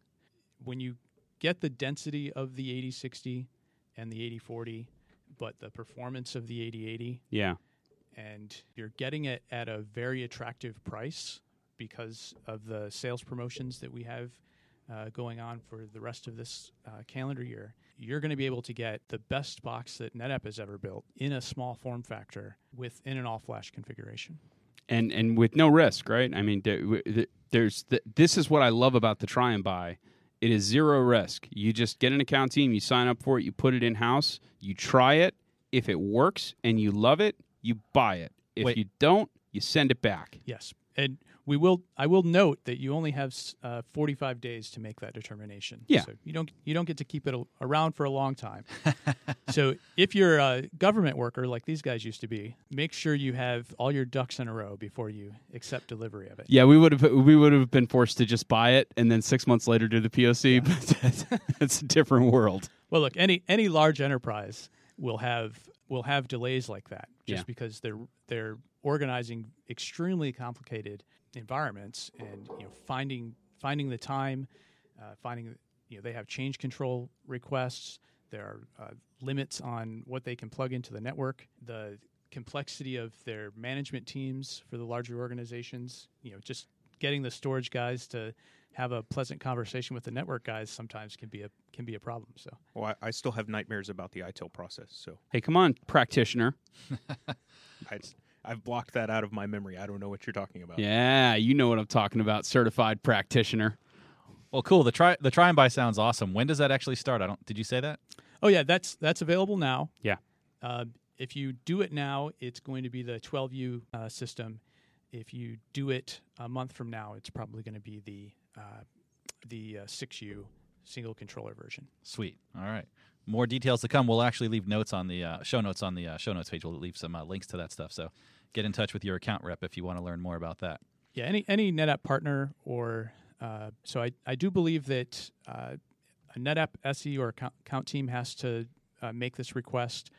When you get the density of the 8060 and the 8040, but the performance of the 8080, yeah and you're getting it at a very attractive price because of the sales promotions that we have uh, going on for the rest of this uh, calendar year. You're going to be able to get the best box that NetApp has ever built in a small form factor within an all flash configuration. And and with no risk right? I mean there's this is what i love about the try and buy. It is zero risk. You just get an account team you sign up for it you put it in house you try it. If it works and you love it you buy it. If Wait. you don't you send it back. Yes, and we will. I will note that you only have uh, 45 days to make that determination. Yeah. so you don't you don't get to keep it a- around for a long time. *laughs* so if you're a government worker like these guys used to be, make sure you have all your ducks in a row before you accept delivery of it. yeah we would have we would have been forced to just buy it and then six months later do the poc but that's, that's a different world Well, look, any any large enterprise will have will have delays like that just Yeah. because they're they're organizing extremely complicated environments and you know finding finding the time, uh, finding you know they have change control requests. There are uh, limits on what they can plug into the network. The complexity of their management teams for the larger organizations, you know, just getting the storage guys to have a pleasant conversation with the network guys sometimes can be a can be a problem. So Well, I, I still have nightmares about the ITIL process. So hey come on practitioner *laughs* I, I've blocked that out of my memory. I don't know what you're talking about. Yeah, you know what I'm talking about. Certified practitioner. Well, cool. The try the try and buy sounds awesome. When does that actually start? I don't. Did you say that? Oh yeah, that's that's available now. Yeah. Uh, if you do it now, it's going to be the 12U uh, system. If you do it a month from now, it's probably going to be the uh, the uh, 6U single controller version. Sweet. All right. More details to come. We'll actually leave notes on the uh, show notes on the uh, show notes page. We'll leave some uh, links to that stuff. So get in touch with your account rep if you want to learn more about that. Yeah, any any NetApp partner or uh, so I, I do believe that uh, a NetApp SE or account, account team has to uh, make this request.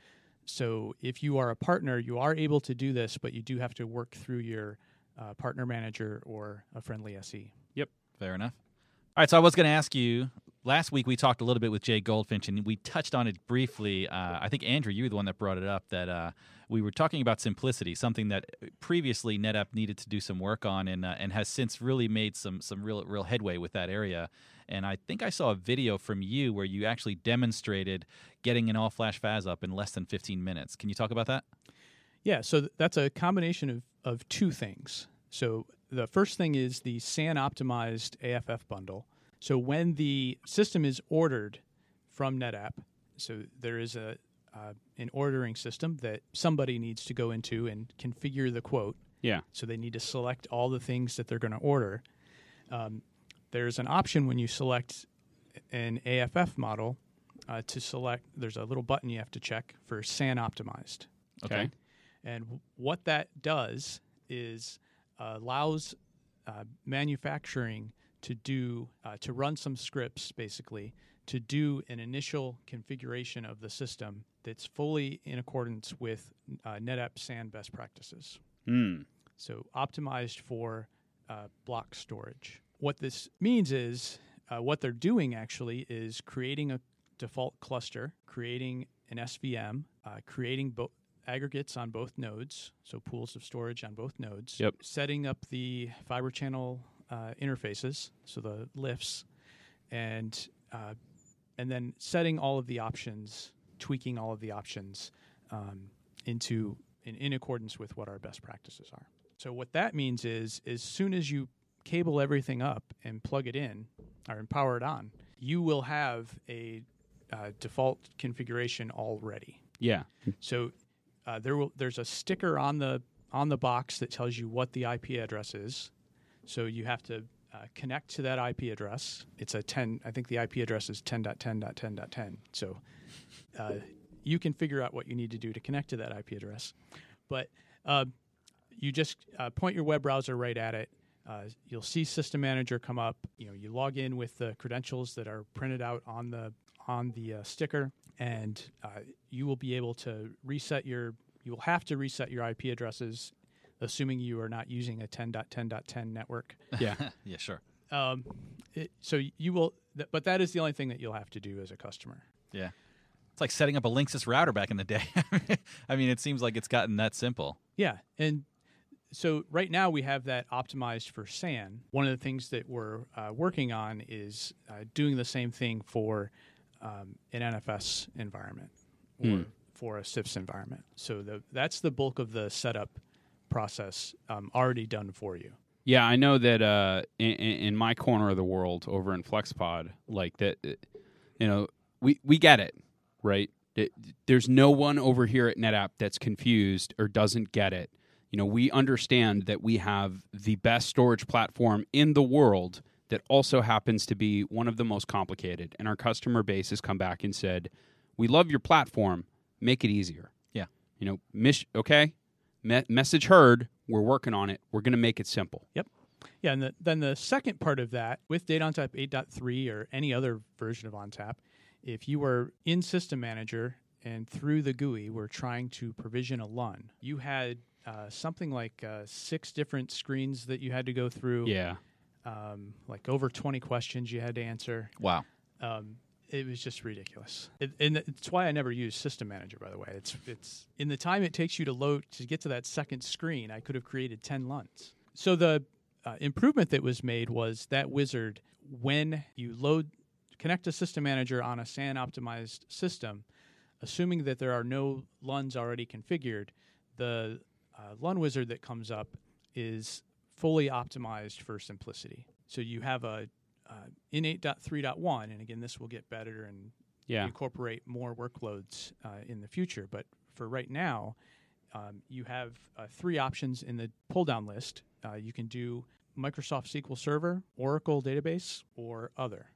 So if you are a partner, you are able to do this, but you do have to work through your uh, partner manager or a friendly SE. Yep, Fair enough. All right, so I was going to ask you. Last week we talked a little bit with Jay Goldfinch, and we touched on it briefly. Uh, I think Andrew, you were the one that brought it up. That uh, we were talking about simplicity, something that previously NetApp needed to do some work on, and uh, and has since really made some some real real headway with that area. And I think I saw a video from you where you actually demonstrated getting an all flash FAS up in less than 15 minutes. Can you talk about that? Yeah, so th- that's a combination of, of two things. So the first thing is the SAN optimized AFF bundle. So when the system is ordered from NetApp, so there is a uh, an ordering system that somebody needs to go into and configure the quote. Yeah. So they need to select all the things that they're going to order. Um, there's an option when you select an AFF model uh, to select. There's a little button you have to check for SAN optimized. Okay. And w- what that does is uh, allows uh, manufacturing to do uh, to run some scripts basically to do an initial configuration of the system that's fully in accordance with uh, NetApp SAN best practices. Hmm. So optimized for uh, block storage. What this means is uh, what they're doing actually is creating a default cluster, creating an SVM, uh, creating both aggregates on both nodes, so pools of storage on both nodes. Yep. Setting up the fiber channel uh, interfaces, so the LIFs, and uh, and then setting all of the options, tweaking all of the options um, into in, in accordance with what our best practices are. So what that means is, as soon as you cable everything up and plug it in, or and power it on, you will have a uh, default configuration already. Yeah. So uh, there will there's a sticker on the on the box that tells you what the IP address is. So you have to uh, connect to that IP address. It's a 10. I think the IP address is 10.10.10.10. So uh, you can figure out what you need to do to connect to that IP address. But uh, you just uh, point your web browser right at it. Uh, you'll see System Manager come up. You know, you log in with the credentials that are printed out on the on the uh, sticker, and you will be able to reset your. You will have to reset your IP addresses, assuming you are not using a 10.10.10 network. *laughs* Yeah. yeah, sure. Um, it, so you will, th- but that is the only thing that you'll have to do as a customer. Yeah. It's like setting up a Linksys router back in the day. *laughs* I mean, it seems like it's gotten that simple. Yeah, and so right now we have that optimized for SAN. One of the things that we're uh, working on is uh, doing the same thing for um, an NFS environment or for a CIFS environment. So the, that's the bulk of the setup process um, already done for you. Yeah, I know that uh, in, in my corner of the world over in FlexPod, like that, uh, you know, we, we get it, right? It, there's no one over here at NetApp that's confused or doesn't get it. You know, we understand that we have the best storage platform in the world that also happens to be one of the most complicated. And our customer base has come back and said, "We love your platform. Make it easier." Yeah. You know, miss, okay, Me- message heard. We're working on it. We're going to make it simple. Yep. Yeah, and the, then the second part of that with Data ONTAP 8.3 or any other version of ONTAP, if you were in System Manager and through the GUI were trying to provision a LUN, you had uh, something like uh, six different screens that you had to go through. Yeah. Um, like over 20 questions you had to answer. Wow. Um, it was just ridiculous. It, and it's why I never use System Manager, by the way. It's it's in the time it takes you to load to get to that second screen. I could have created ten LUNs. So the uh, improvement that was made was that wizard when you load connect a System Manager on a SAN optimized system, assuming that there are no LUNs already configured, the uh, LUN Wizard that comes up is fully optimized for simplicity. So you have a uh, in 8.3.1, and again, this will get better and Yeah. incorporate more workloads uh, in the future. But for right now, um, you have uh, three options in the pull down list. Uh, you can do Microsoft SQL Server, Oracle Database, or other.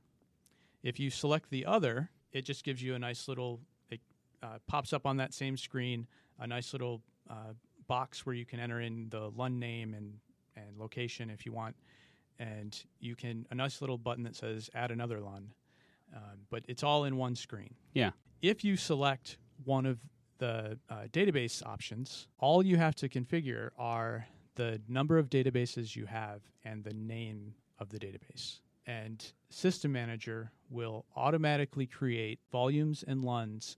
If you select the other, it just gives you a nice little, it uh, pops up on that same screen, a nice little uh, box where you can enter in the LUN name and, and location if you want. And you can, a nice little button that says add another LUN. Um, but it's all in one screen. Yeah. If you select one of the uh, database options, all you have to configure are the number of databases you have and the name of the database. And System Manager will automatically create volumes and LUNs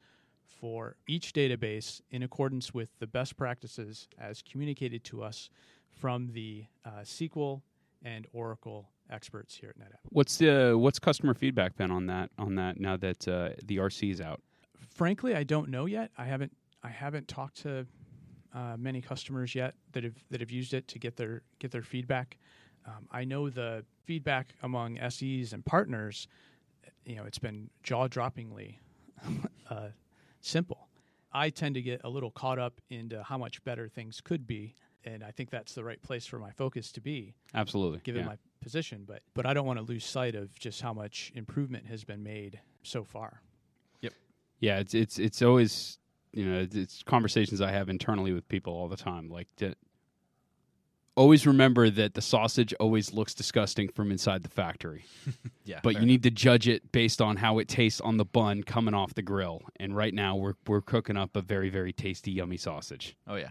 for each database in accordance with the best practices as communicated to us from the uh, SQL and Oracle experts here at NetApp. What's the what's customer feedback been on that on that now that uh, the RC is out? frankly, I don't know yet. I haven't I haven't talked to uh, many customers yet that have that have used it to get their get their feedback. Um, I know the feedback among SEs and partners. You know, it's been jaw droppingly *laughs* uh, simple. I tend to get a little caught up into how much better things could be, and I think that's the right place for my focus to be Absolutely. given yeah. my position. But but I don't want to lose sight of just how much improvement has been made so far. Yep. Yeah, it's it's it's always you know it's, it's conversations I have internally with people all the time. Like, to, always remember that the sausage always looks disgusting from inside the factory, *laughs* Yeah, but fair you need to judge it based on how it tastes on the bun coming off the grill. And right now, we're we're cooking up a very very tasty, yummy sausage. Oh yeah.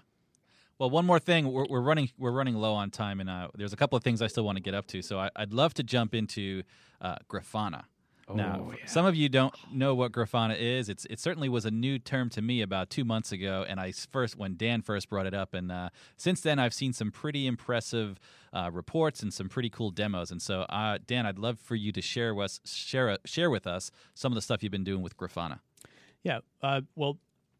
Well, one more thing. We're, we're running we're running low on time, and uh, there's a couple of things I still want to get up to. So I, I'd love to jump into uh, Grafana. now, Oh, some of you don't know what Grafana is. It's it certainly was a new term to me about two months ago, and I first when Dan first brought it up, and uh, since then I've seen some pretty impressive uh, reports and some pretty cool demos. And so, uh, Dan, I'd love for you to share with share share with us some of the stuff you've been doing with Grafana. Yeah. Uh, well,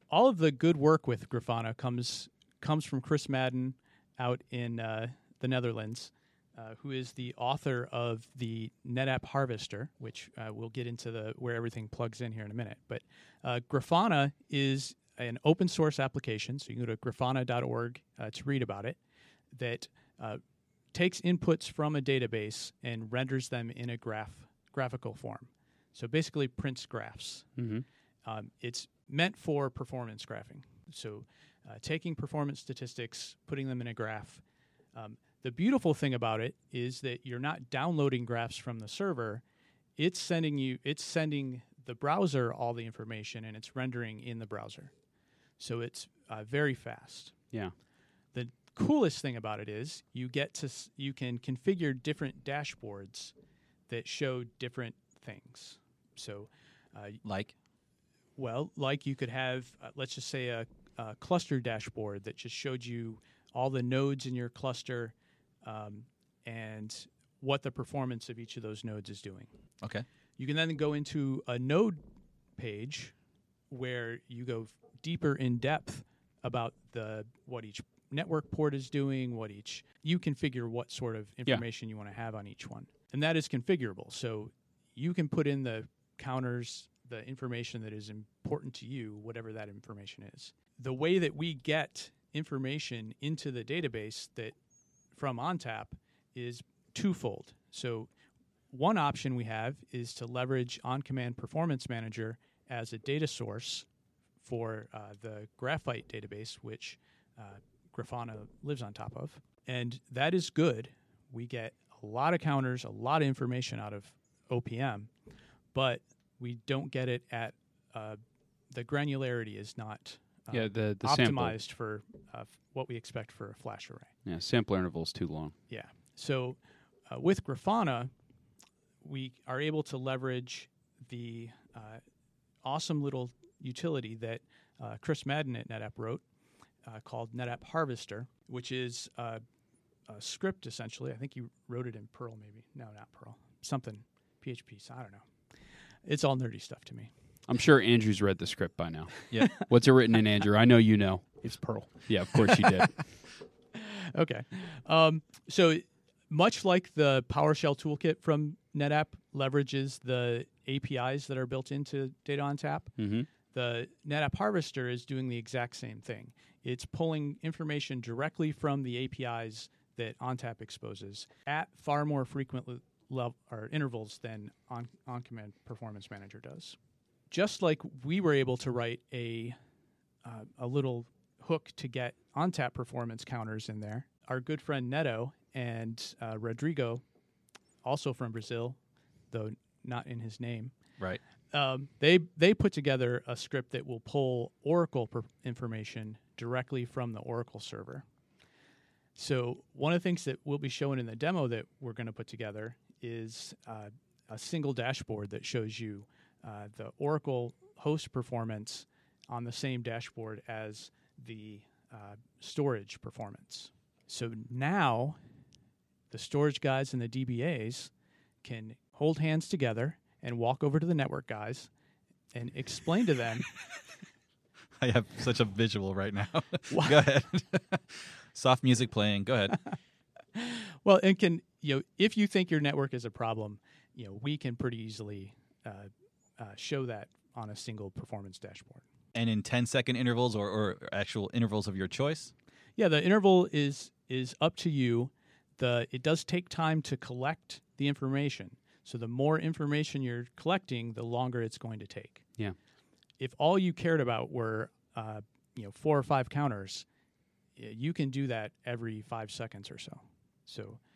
all of the good work with Grafana comes comes from Chris Madden out in uh, the Netherlands, uh, who is the author of the NetApp Harvester, which uh, we'll get into the where everything plugs in here in a minute. But uh, Grafana is an open source application, so you can go to grafana.org uh, to read about it. That uh, takes inputs from a database and renders them in a graph graphical form. So basically, prints graphs. Mm-hmm. Um, it's meant for performance graphing. So, uh, taking performance statistics, putting them in a graph. Um, the beautiful thing about it is that you're not downloading graphs from the server. It's sending you. It's sending the browser all the information, and it's rendering in the browser. So it's uh, very fast. Yeah. The coolest thing about it is you get to s- you can configure different dashboards that show different things. So uh, Like, well, like you could have, uh, let's just say, a, a cluster dashboard that just showed you all the nodes in your cluster um, and what the performance of each of those nodes is doing. okay, You can then go into a node page where you go deeper in depth about the what each network port is doing, what each you configure what sort of information you want to have on each one. And that is configurable. So you can put in the counters, the information that is important to you, whatever that information is. The way that we get information into the database that from ONTAP is twofold. So one option we have is to leverage OnCommand Performance Manager as a data source for uh, the Graphite database, which uh, Grafana lives on top of. And that is good. We get a lot of counters, a lot of information out of OPM, but we don't get it at uh, the granularity is not uh, Yeah, the the sample. optimized for uh, f- what we expect for a flash array. Yeah, sample interval is too long. Yeah. So uh, with Grafana, we are able to leverage the uh, awesome little utility that uh, Chris Madden at NetApp wrote uh, called NetApp Harvester, which is uh, a script essentially. I think you wrote it in Perl, maybe. No, not Perl. Something PHP. So I don't know. It's all nerdy stuff to me. I'm sure Andrew's read the script by now. Yeah. *laughs* What's it written in, Andrew? I know you know. It's Perl. Yeah, of course you did. *laughs* Okay. Um, so much like the PowerShell toolkit from NetApp leverages the APIs that are built into Data ONTAP, Mhm. the NetApp Harvester is doing the exact same thing. It's pulling information directly from the APIs that ONTAP exposes at far more frequent le- lev- or intervals than on, OnCommand Performance Manager does. Just like we were able to write a uh, a little hook to get ONTAP performance counters in there. Our good friend Neto and uh, Rodrigo, also from Brazil, though not in his name, Right. um, they they put together a script that will pull Oracle per- information directly from the Oracle server. So one of the things that we'll be showing in the demo that we're going to put together is uh, a single dashboard that shows you uh, the Oracle host performance on the same dashboard as the uh, storage performance. So now the storage guys and the DBAs can hold hands together and walk over to the network guys and explain to them *laughs* I have such a visual right now. *laughs* Go ahead. *laughs* Soft music playing. Go ahead. well and can you know if you think your network is a problem you know we can pretty easily uh, uh, show that on a single performance dashboard. And in 10 second intervals or, or actual intervals of your choice. yeah the interval is is up to you. The it does take time to collect the information. So the more information you're collecting the longer it's going to take. Yeah. if all you cared about were uh, you know four or five counters you can do that every five seconds or so. So uh,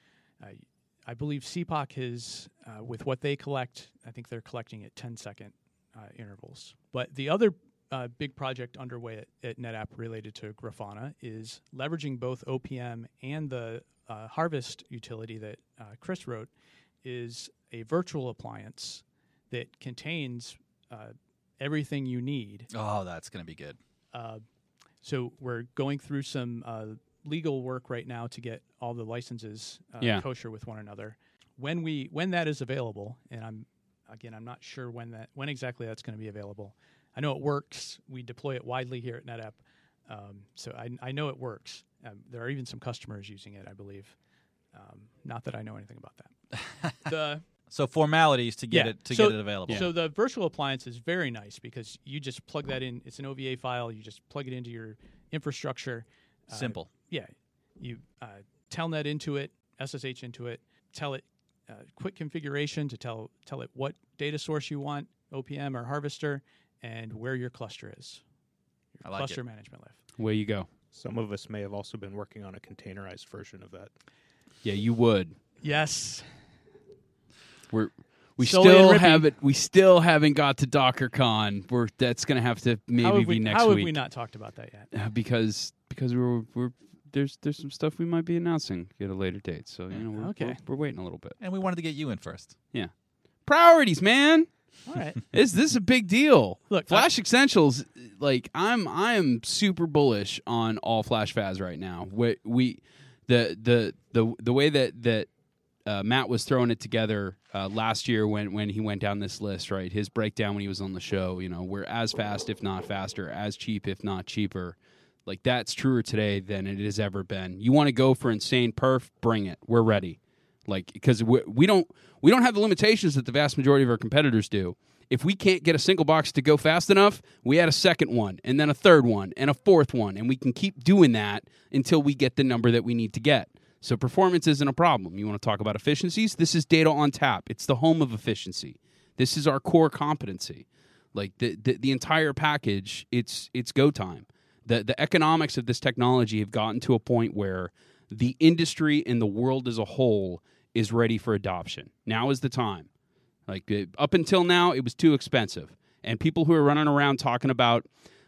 i believe cpoc is uh, with what they collect i think they're collecting at 10 second uh, intervals but the other uh, big project underway at, at netapp related to grafana is leveraging both opm and the uh, harvest utility that uh, chris wrote is a virtual appliance that contains uh, everything you need Oh, that's going to be good. uh, so we're going through some uh, legal work right now to get all the licenses uh, Yeah. kosher with one another. When we when that is available, and I'm again I'm not sure when that when exactly that's going to be available. I know it works. We deploy it widely here at NetApp, um, so I, I know it works. Um, there are even some customers using it, I believe. Um, not that I know anything about that. *laughs* the So formalities to get Yeah. it to So- get it available. so the virtual appliance is very nice because you just plug that in. It's an OVA file. You just plug it into your infrastructure. Uh, Simple. Yeah. You uh, telnet into it, SSH into it. Tell it uh, quick configuration to tell tell it what data source you want, OPM or Harvester, and where your cluster is. Your I like cluster it. management LIF. Way you go. Some of us may have also been working on a containerized version of that. Yeah, you would. Yes. We're we Sully still haven't we still haven't got to DockerCon. We're that's going to have to maybe have be we, next how week have we not talked about that yet? Uh, because because we're we're there's there's some stuff we might be announcing at a later date. So you know we're, Okay. we're, we're waiting a little bit. and we wanted to get you in first. Yeah, Priorities, man. All right. *laughs* This this is a big deal. Look, Flash Essentials, like I'm I am super bullish on all Flash FAS right now. We, we the the the the way that that uh, Matt was throwing it together uh, last year when when he went down this list, right? His breakdown when he was on the show, you know, we're as fast if not faster, as cheap if not cheaper. Like that's truer today than it has ever been. You want to go for insane perf? Bring it. We're ready. Like because we, we don't we don't have the limitations that the vast majority of our competitors do. If we can't get a single box to go fast enough, we add a second one and then a third one and a fourth one, and we can keep doing that until we get the number that we need to get. So performance isn't a problem. You want to talk about efficiencies? This is Data ONTAP. It's the home of efficiency. This is our core competency. Like the the, the entire package, it's it's go time. The the economics of this technology have gotten to a point where the industry and the world as a whole is ready for adoption. Now is the time. Like uh, up until now, it was too expensive, and people who are running around talking about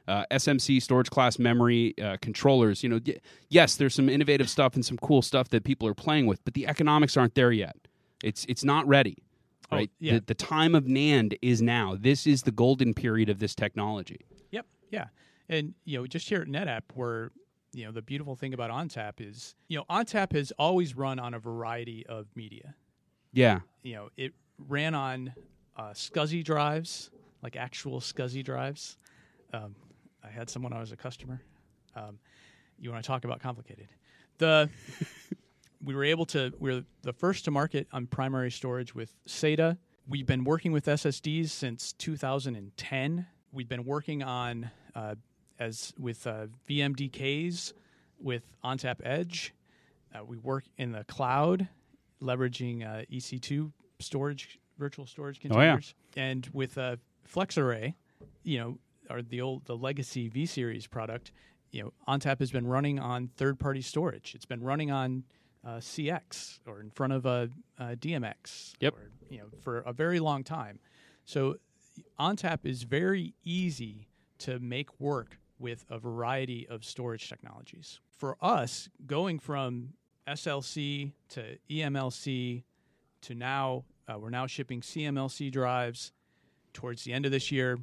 uh, SCM storage class memory uh, controllers, you know, y- yes, there's some innovative stuff and some cool stuff that people are playing with, but the economics aren't there yet. It's it's not ready. Oh, Right. yeah. The, the time of NAND is now. This is the golden period of this technology. Yep. Yeah. And you know, just here at NetApp, where you know the beautiful thing about ONTAP is you know ONTAP has always run on a variety of media. Yeah. You know, it ran on uh, SCSI drives like actual SCSI drives. Um, I had someone I was a customer. Um, you want to talk about complicated? The we were able to we're the first to market on primary storage with SATA. We've been working with SSDs since 2010. We've been working on uh, as with uh, VMDKs with ONTAP Edge. Uh, we work in the cloud, leveraging uh, EC2 storage, virtual storage Oh, yeah. containers, and with uh, FlexArray, you know, or the old the legacy V series product. You know, ONTAP has been running on third-party storage. It's been running on uh, CX or in front of a, a DMX. Yep. Or, you know, for a very long time. So ONTAP is very easy to make work with a variety of storage technologies. For us, going from SLC to EMLC to now, uh, we're now shipping CMLC drives. Towards the end of this year,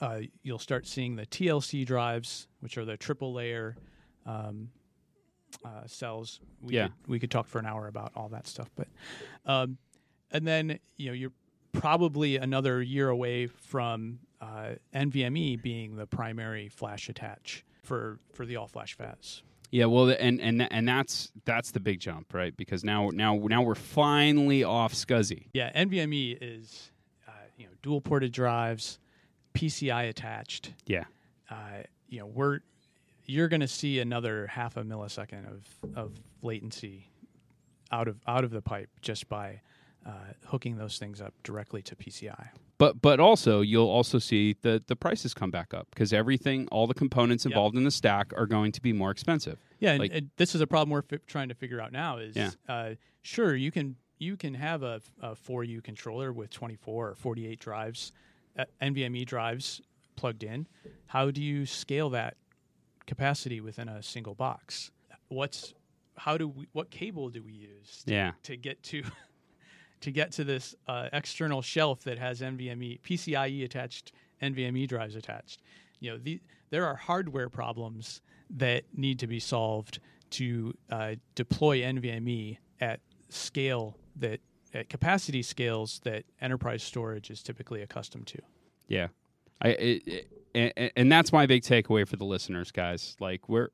uh, you'll start seeing the TLC drives, which are the triple layer um, uh, cells. We Yeah. could, we could talk for an hour about all that stuff, but um, and then you know you're probably another year away from uh, NVMe being the primary flash attach for for the all flash FAS. Yeah, well, and and and that's that's the big jump, right? Because now now now we're finally off SCSI. Yeah, NVMe is uh, you know dual ported drives, PCI attached. Yeah, Uh, you know we're you're going to see another half a millisecond of of latency out of out of the pipe just by uh, hooking those things up directly to PCI. But but also you'll also see the the prices come back up because everything, all the components involved in the stack are going to be more expensive. Yeah, and, and this is a problem we're fi- trying to figure out now. Is Yeah. uh, sure you can you can have a, a 4U controller with 24 or 48 drives, uh, NVMe drives plugged in. How do you scale that capacity within a single box? What's how do we what cable do we use to, Yeah. to get to *laughs* to get to this uh, external shelf that has NVMe PCIe attached NVMe drives attached. You know, the, there are hardware problems that need to be solved to uh, deploy NVMe at scale that at capacity scales that enterprise storage is typically accustomed to. Yeah, I it, it, and, and that's my big takeaway for the listeners, guys. Like we're.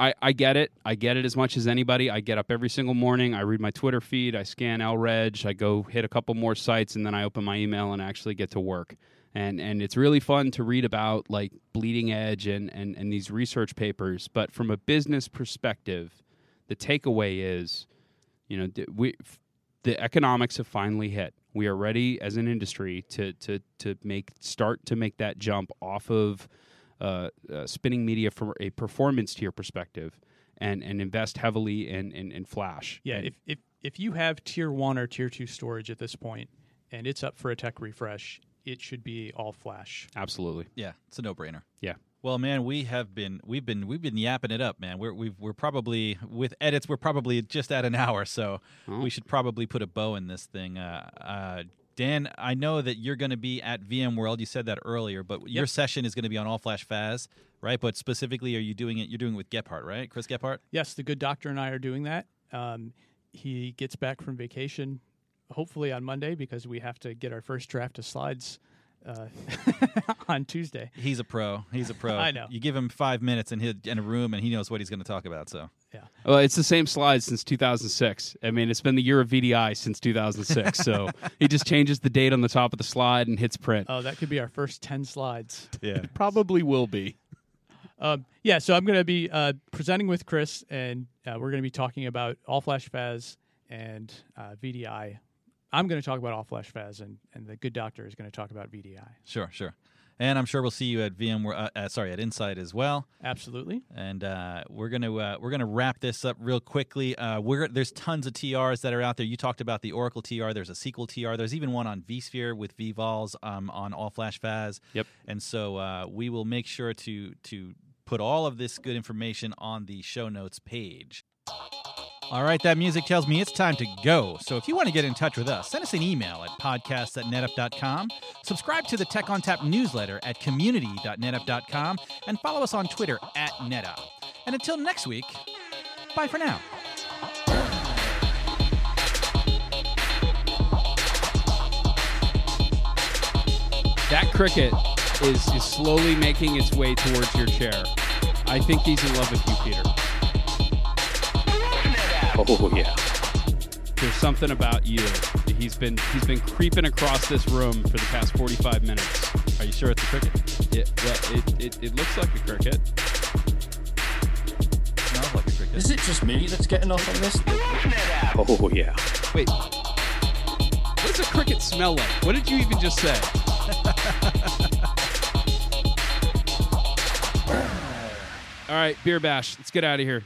I, I get it. I get it as much as anybody. I get up every single morning. I read my Twitter feed. I scan El Reg. I go hit a couple more sites, and then I open my email and actually get to work. And and it's really fun to read about like bleeding edge and and, and these research papers. But from a business perspective, the takeaway is, you know, we the economics have finally hit. We are ready as an industry to to to make start to make that jump off of uh, uh, spinning media from a performance tier perspective, and and invest heavily in in, in Flash. Yeah, And- if, if if you have tier one or tier two storage at this point, and it's up for a tech refresh, it should be all flash. absolutely, Yeah, it's a no-brainer. yeah. Well, man, we have been we've been we've been yapping it up, man. We're we've, we're probably with edits, we're probably just at an hour, so Oh. we should probably put a bow in this thing. Uh, uh, Dan, I know that you're going to be at VMworld. You said that earlier, but your session is going to be on All Flash FAS, right? But specifically, are you doing it? You're doing it with Gebhardt, right? Chris Gebhardt. Yes, the good doctor and I are doing that. Um, he gets back from vacation, hopefully on Monday, because we have to get our first draft of slides uh, *laughs* on Tuesday. He's a pro. He's a pro. *laughs* I know. You give him five minutes in his, in a room, and he knows what he's going to talk about. So Yeah. Well, it's the same slide since 2006. I mean, it's been the year of VDI since 2006. so *laughs* he just changes the date on the top of the slide and hits print. Oh, that could be our first 10 slides. yeah, Probably will be. Um, yeah, so I'm going to be uh, presenting with Chris, and uh, we're going to be talking about All Flash FAS and uh, VDI. I'm going to talk about All Flash FAS, and, and the good doctor is going to talk about VDI. sure, sure. And I'm sure we'll see you at VMware. Uh, uh, sorry, at Insight as well. Absolutely. and uh, we're gonna uh, we're gonna wrap this up real quickly. Uh, we're there's tons of TRs that are out there. You talked about the Oracle TR. There's a SQL TR. There's even one on vSphere with vVols um, on All Flash FAS. Yep. And so uh, we will make sure to to put all of this good information on the show notes page. All right, that music tells me it's time to go. So if you want to get in touch with us, send us an email at podcasts at netapp.com, subscribe to the Tech ONTAP newsletter at community.netapp.com, and follow us on Twitter at NetApp. And until next week, bye for now. That cricket is, is slowly making its way towards your chair. I think he's in love with you, Peter. Oh yeah. There's something about you. He's been he's been creeping across this room for the past 45 minutes. Are you sure it's a cricket? It, well, it, it, it looks like a cricket. Smells like a cricket. Is it just me that's getting off on this? Oh yeah. Wait. What does a cricket smell like? What did you even just say? *laughs* All right, beer bash. Let's get out of here.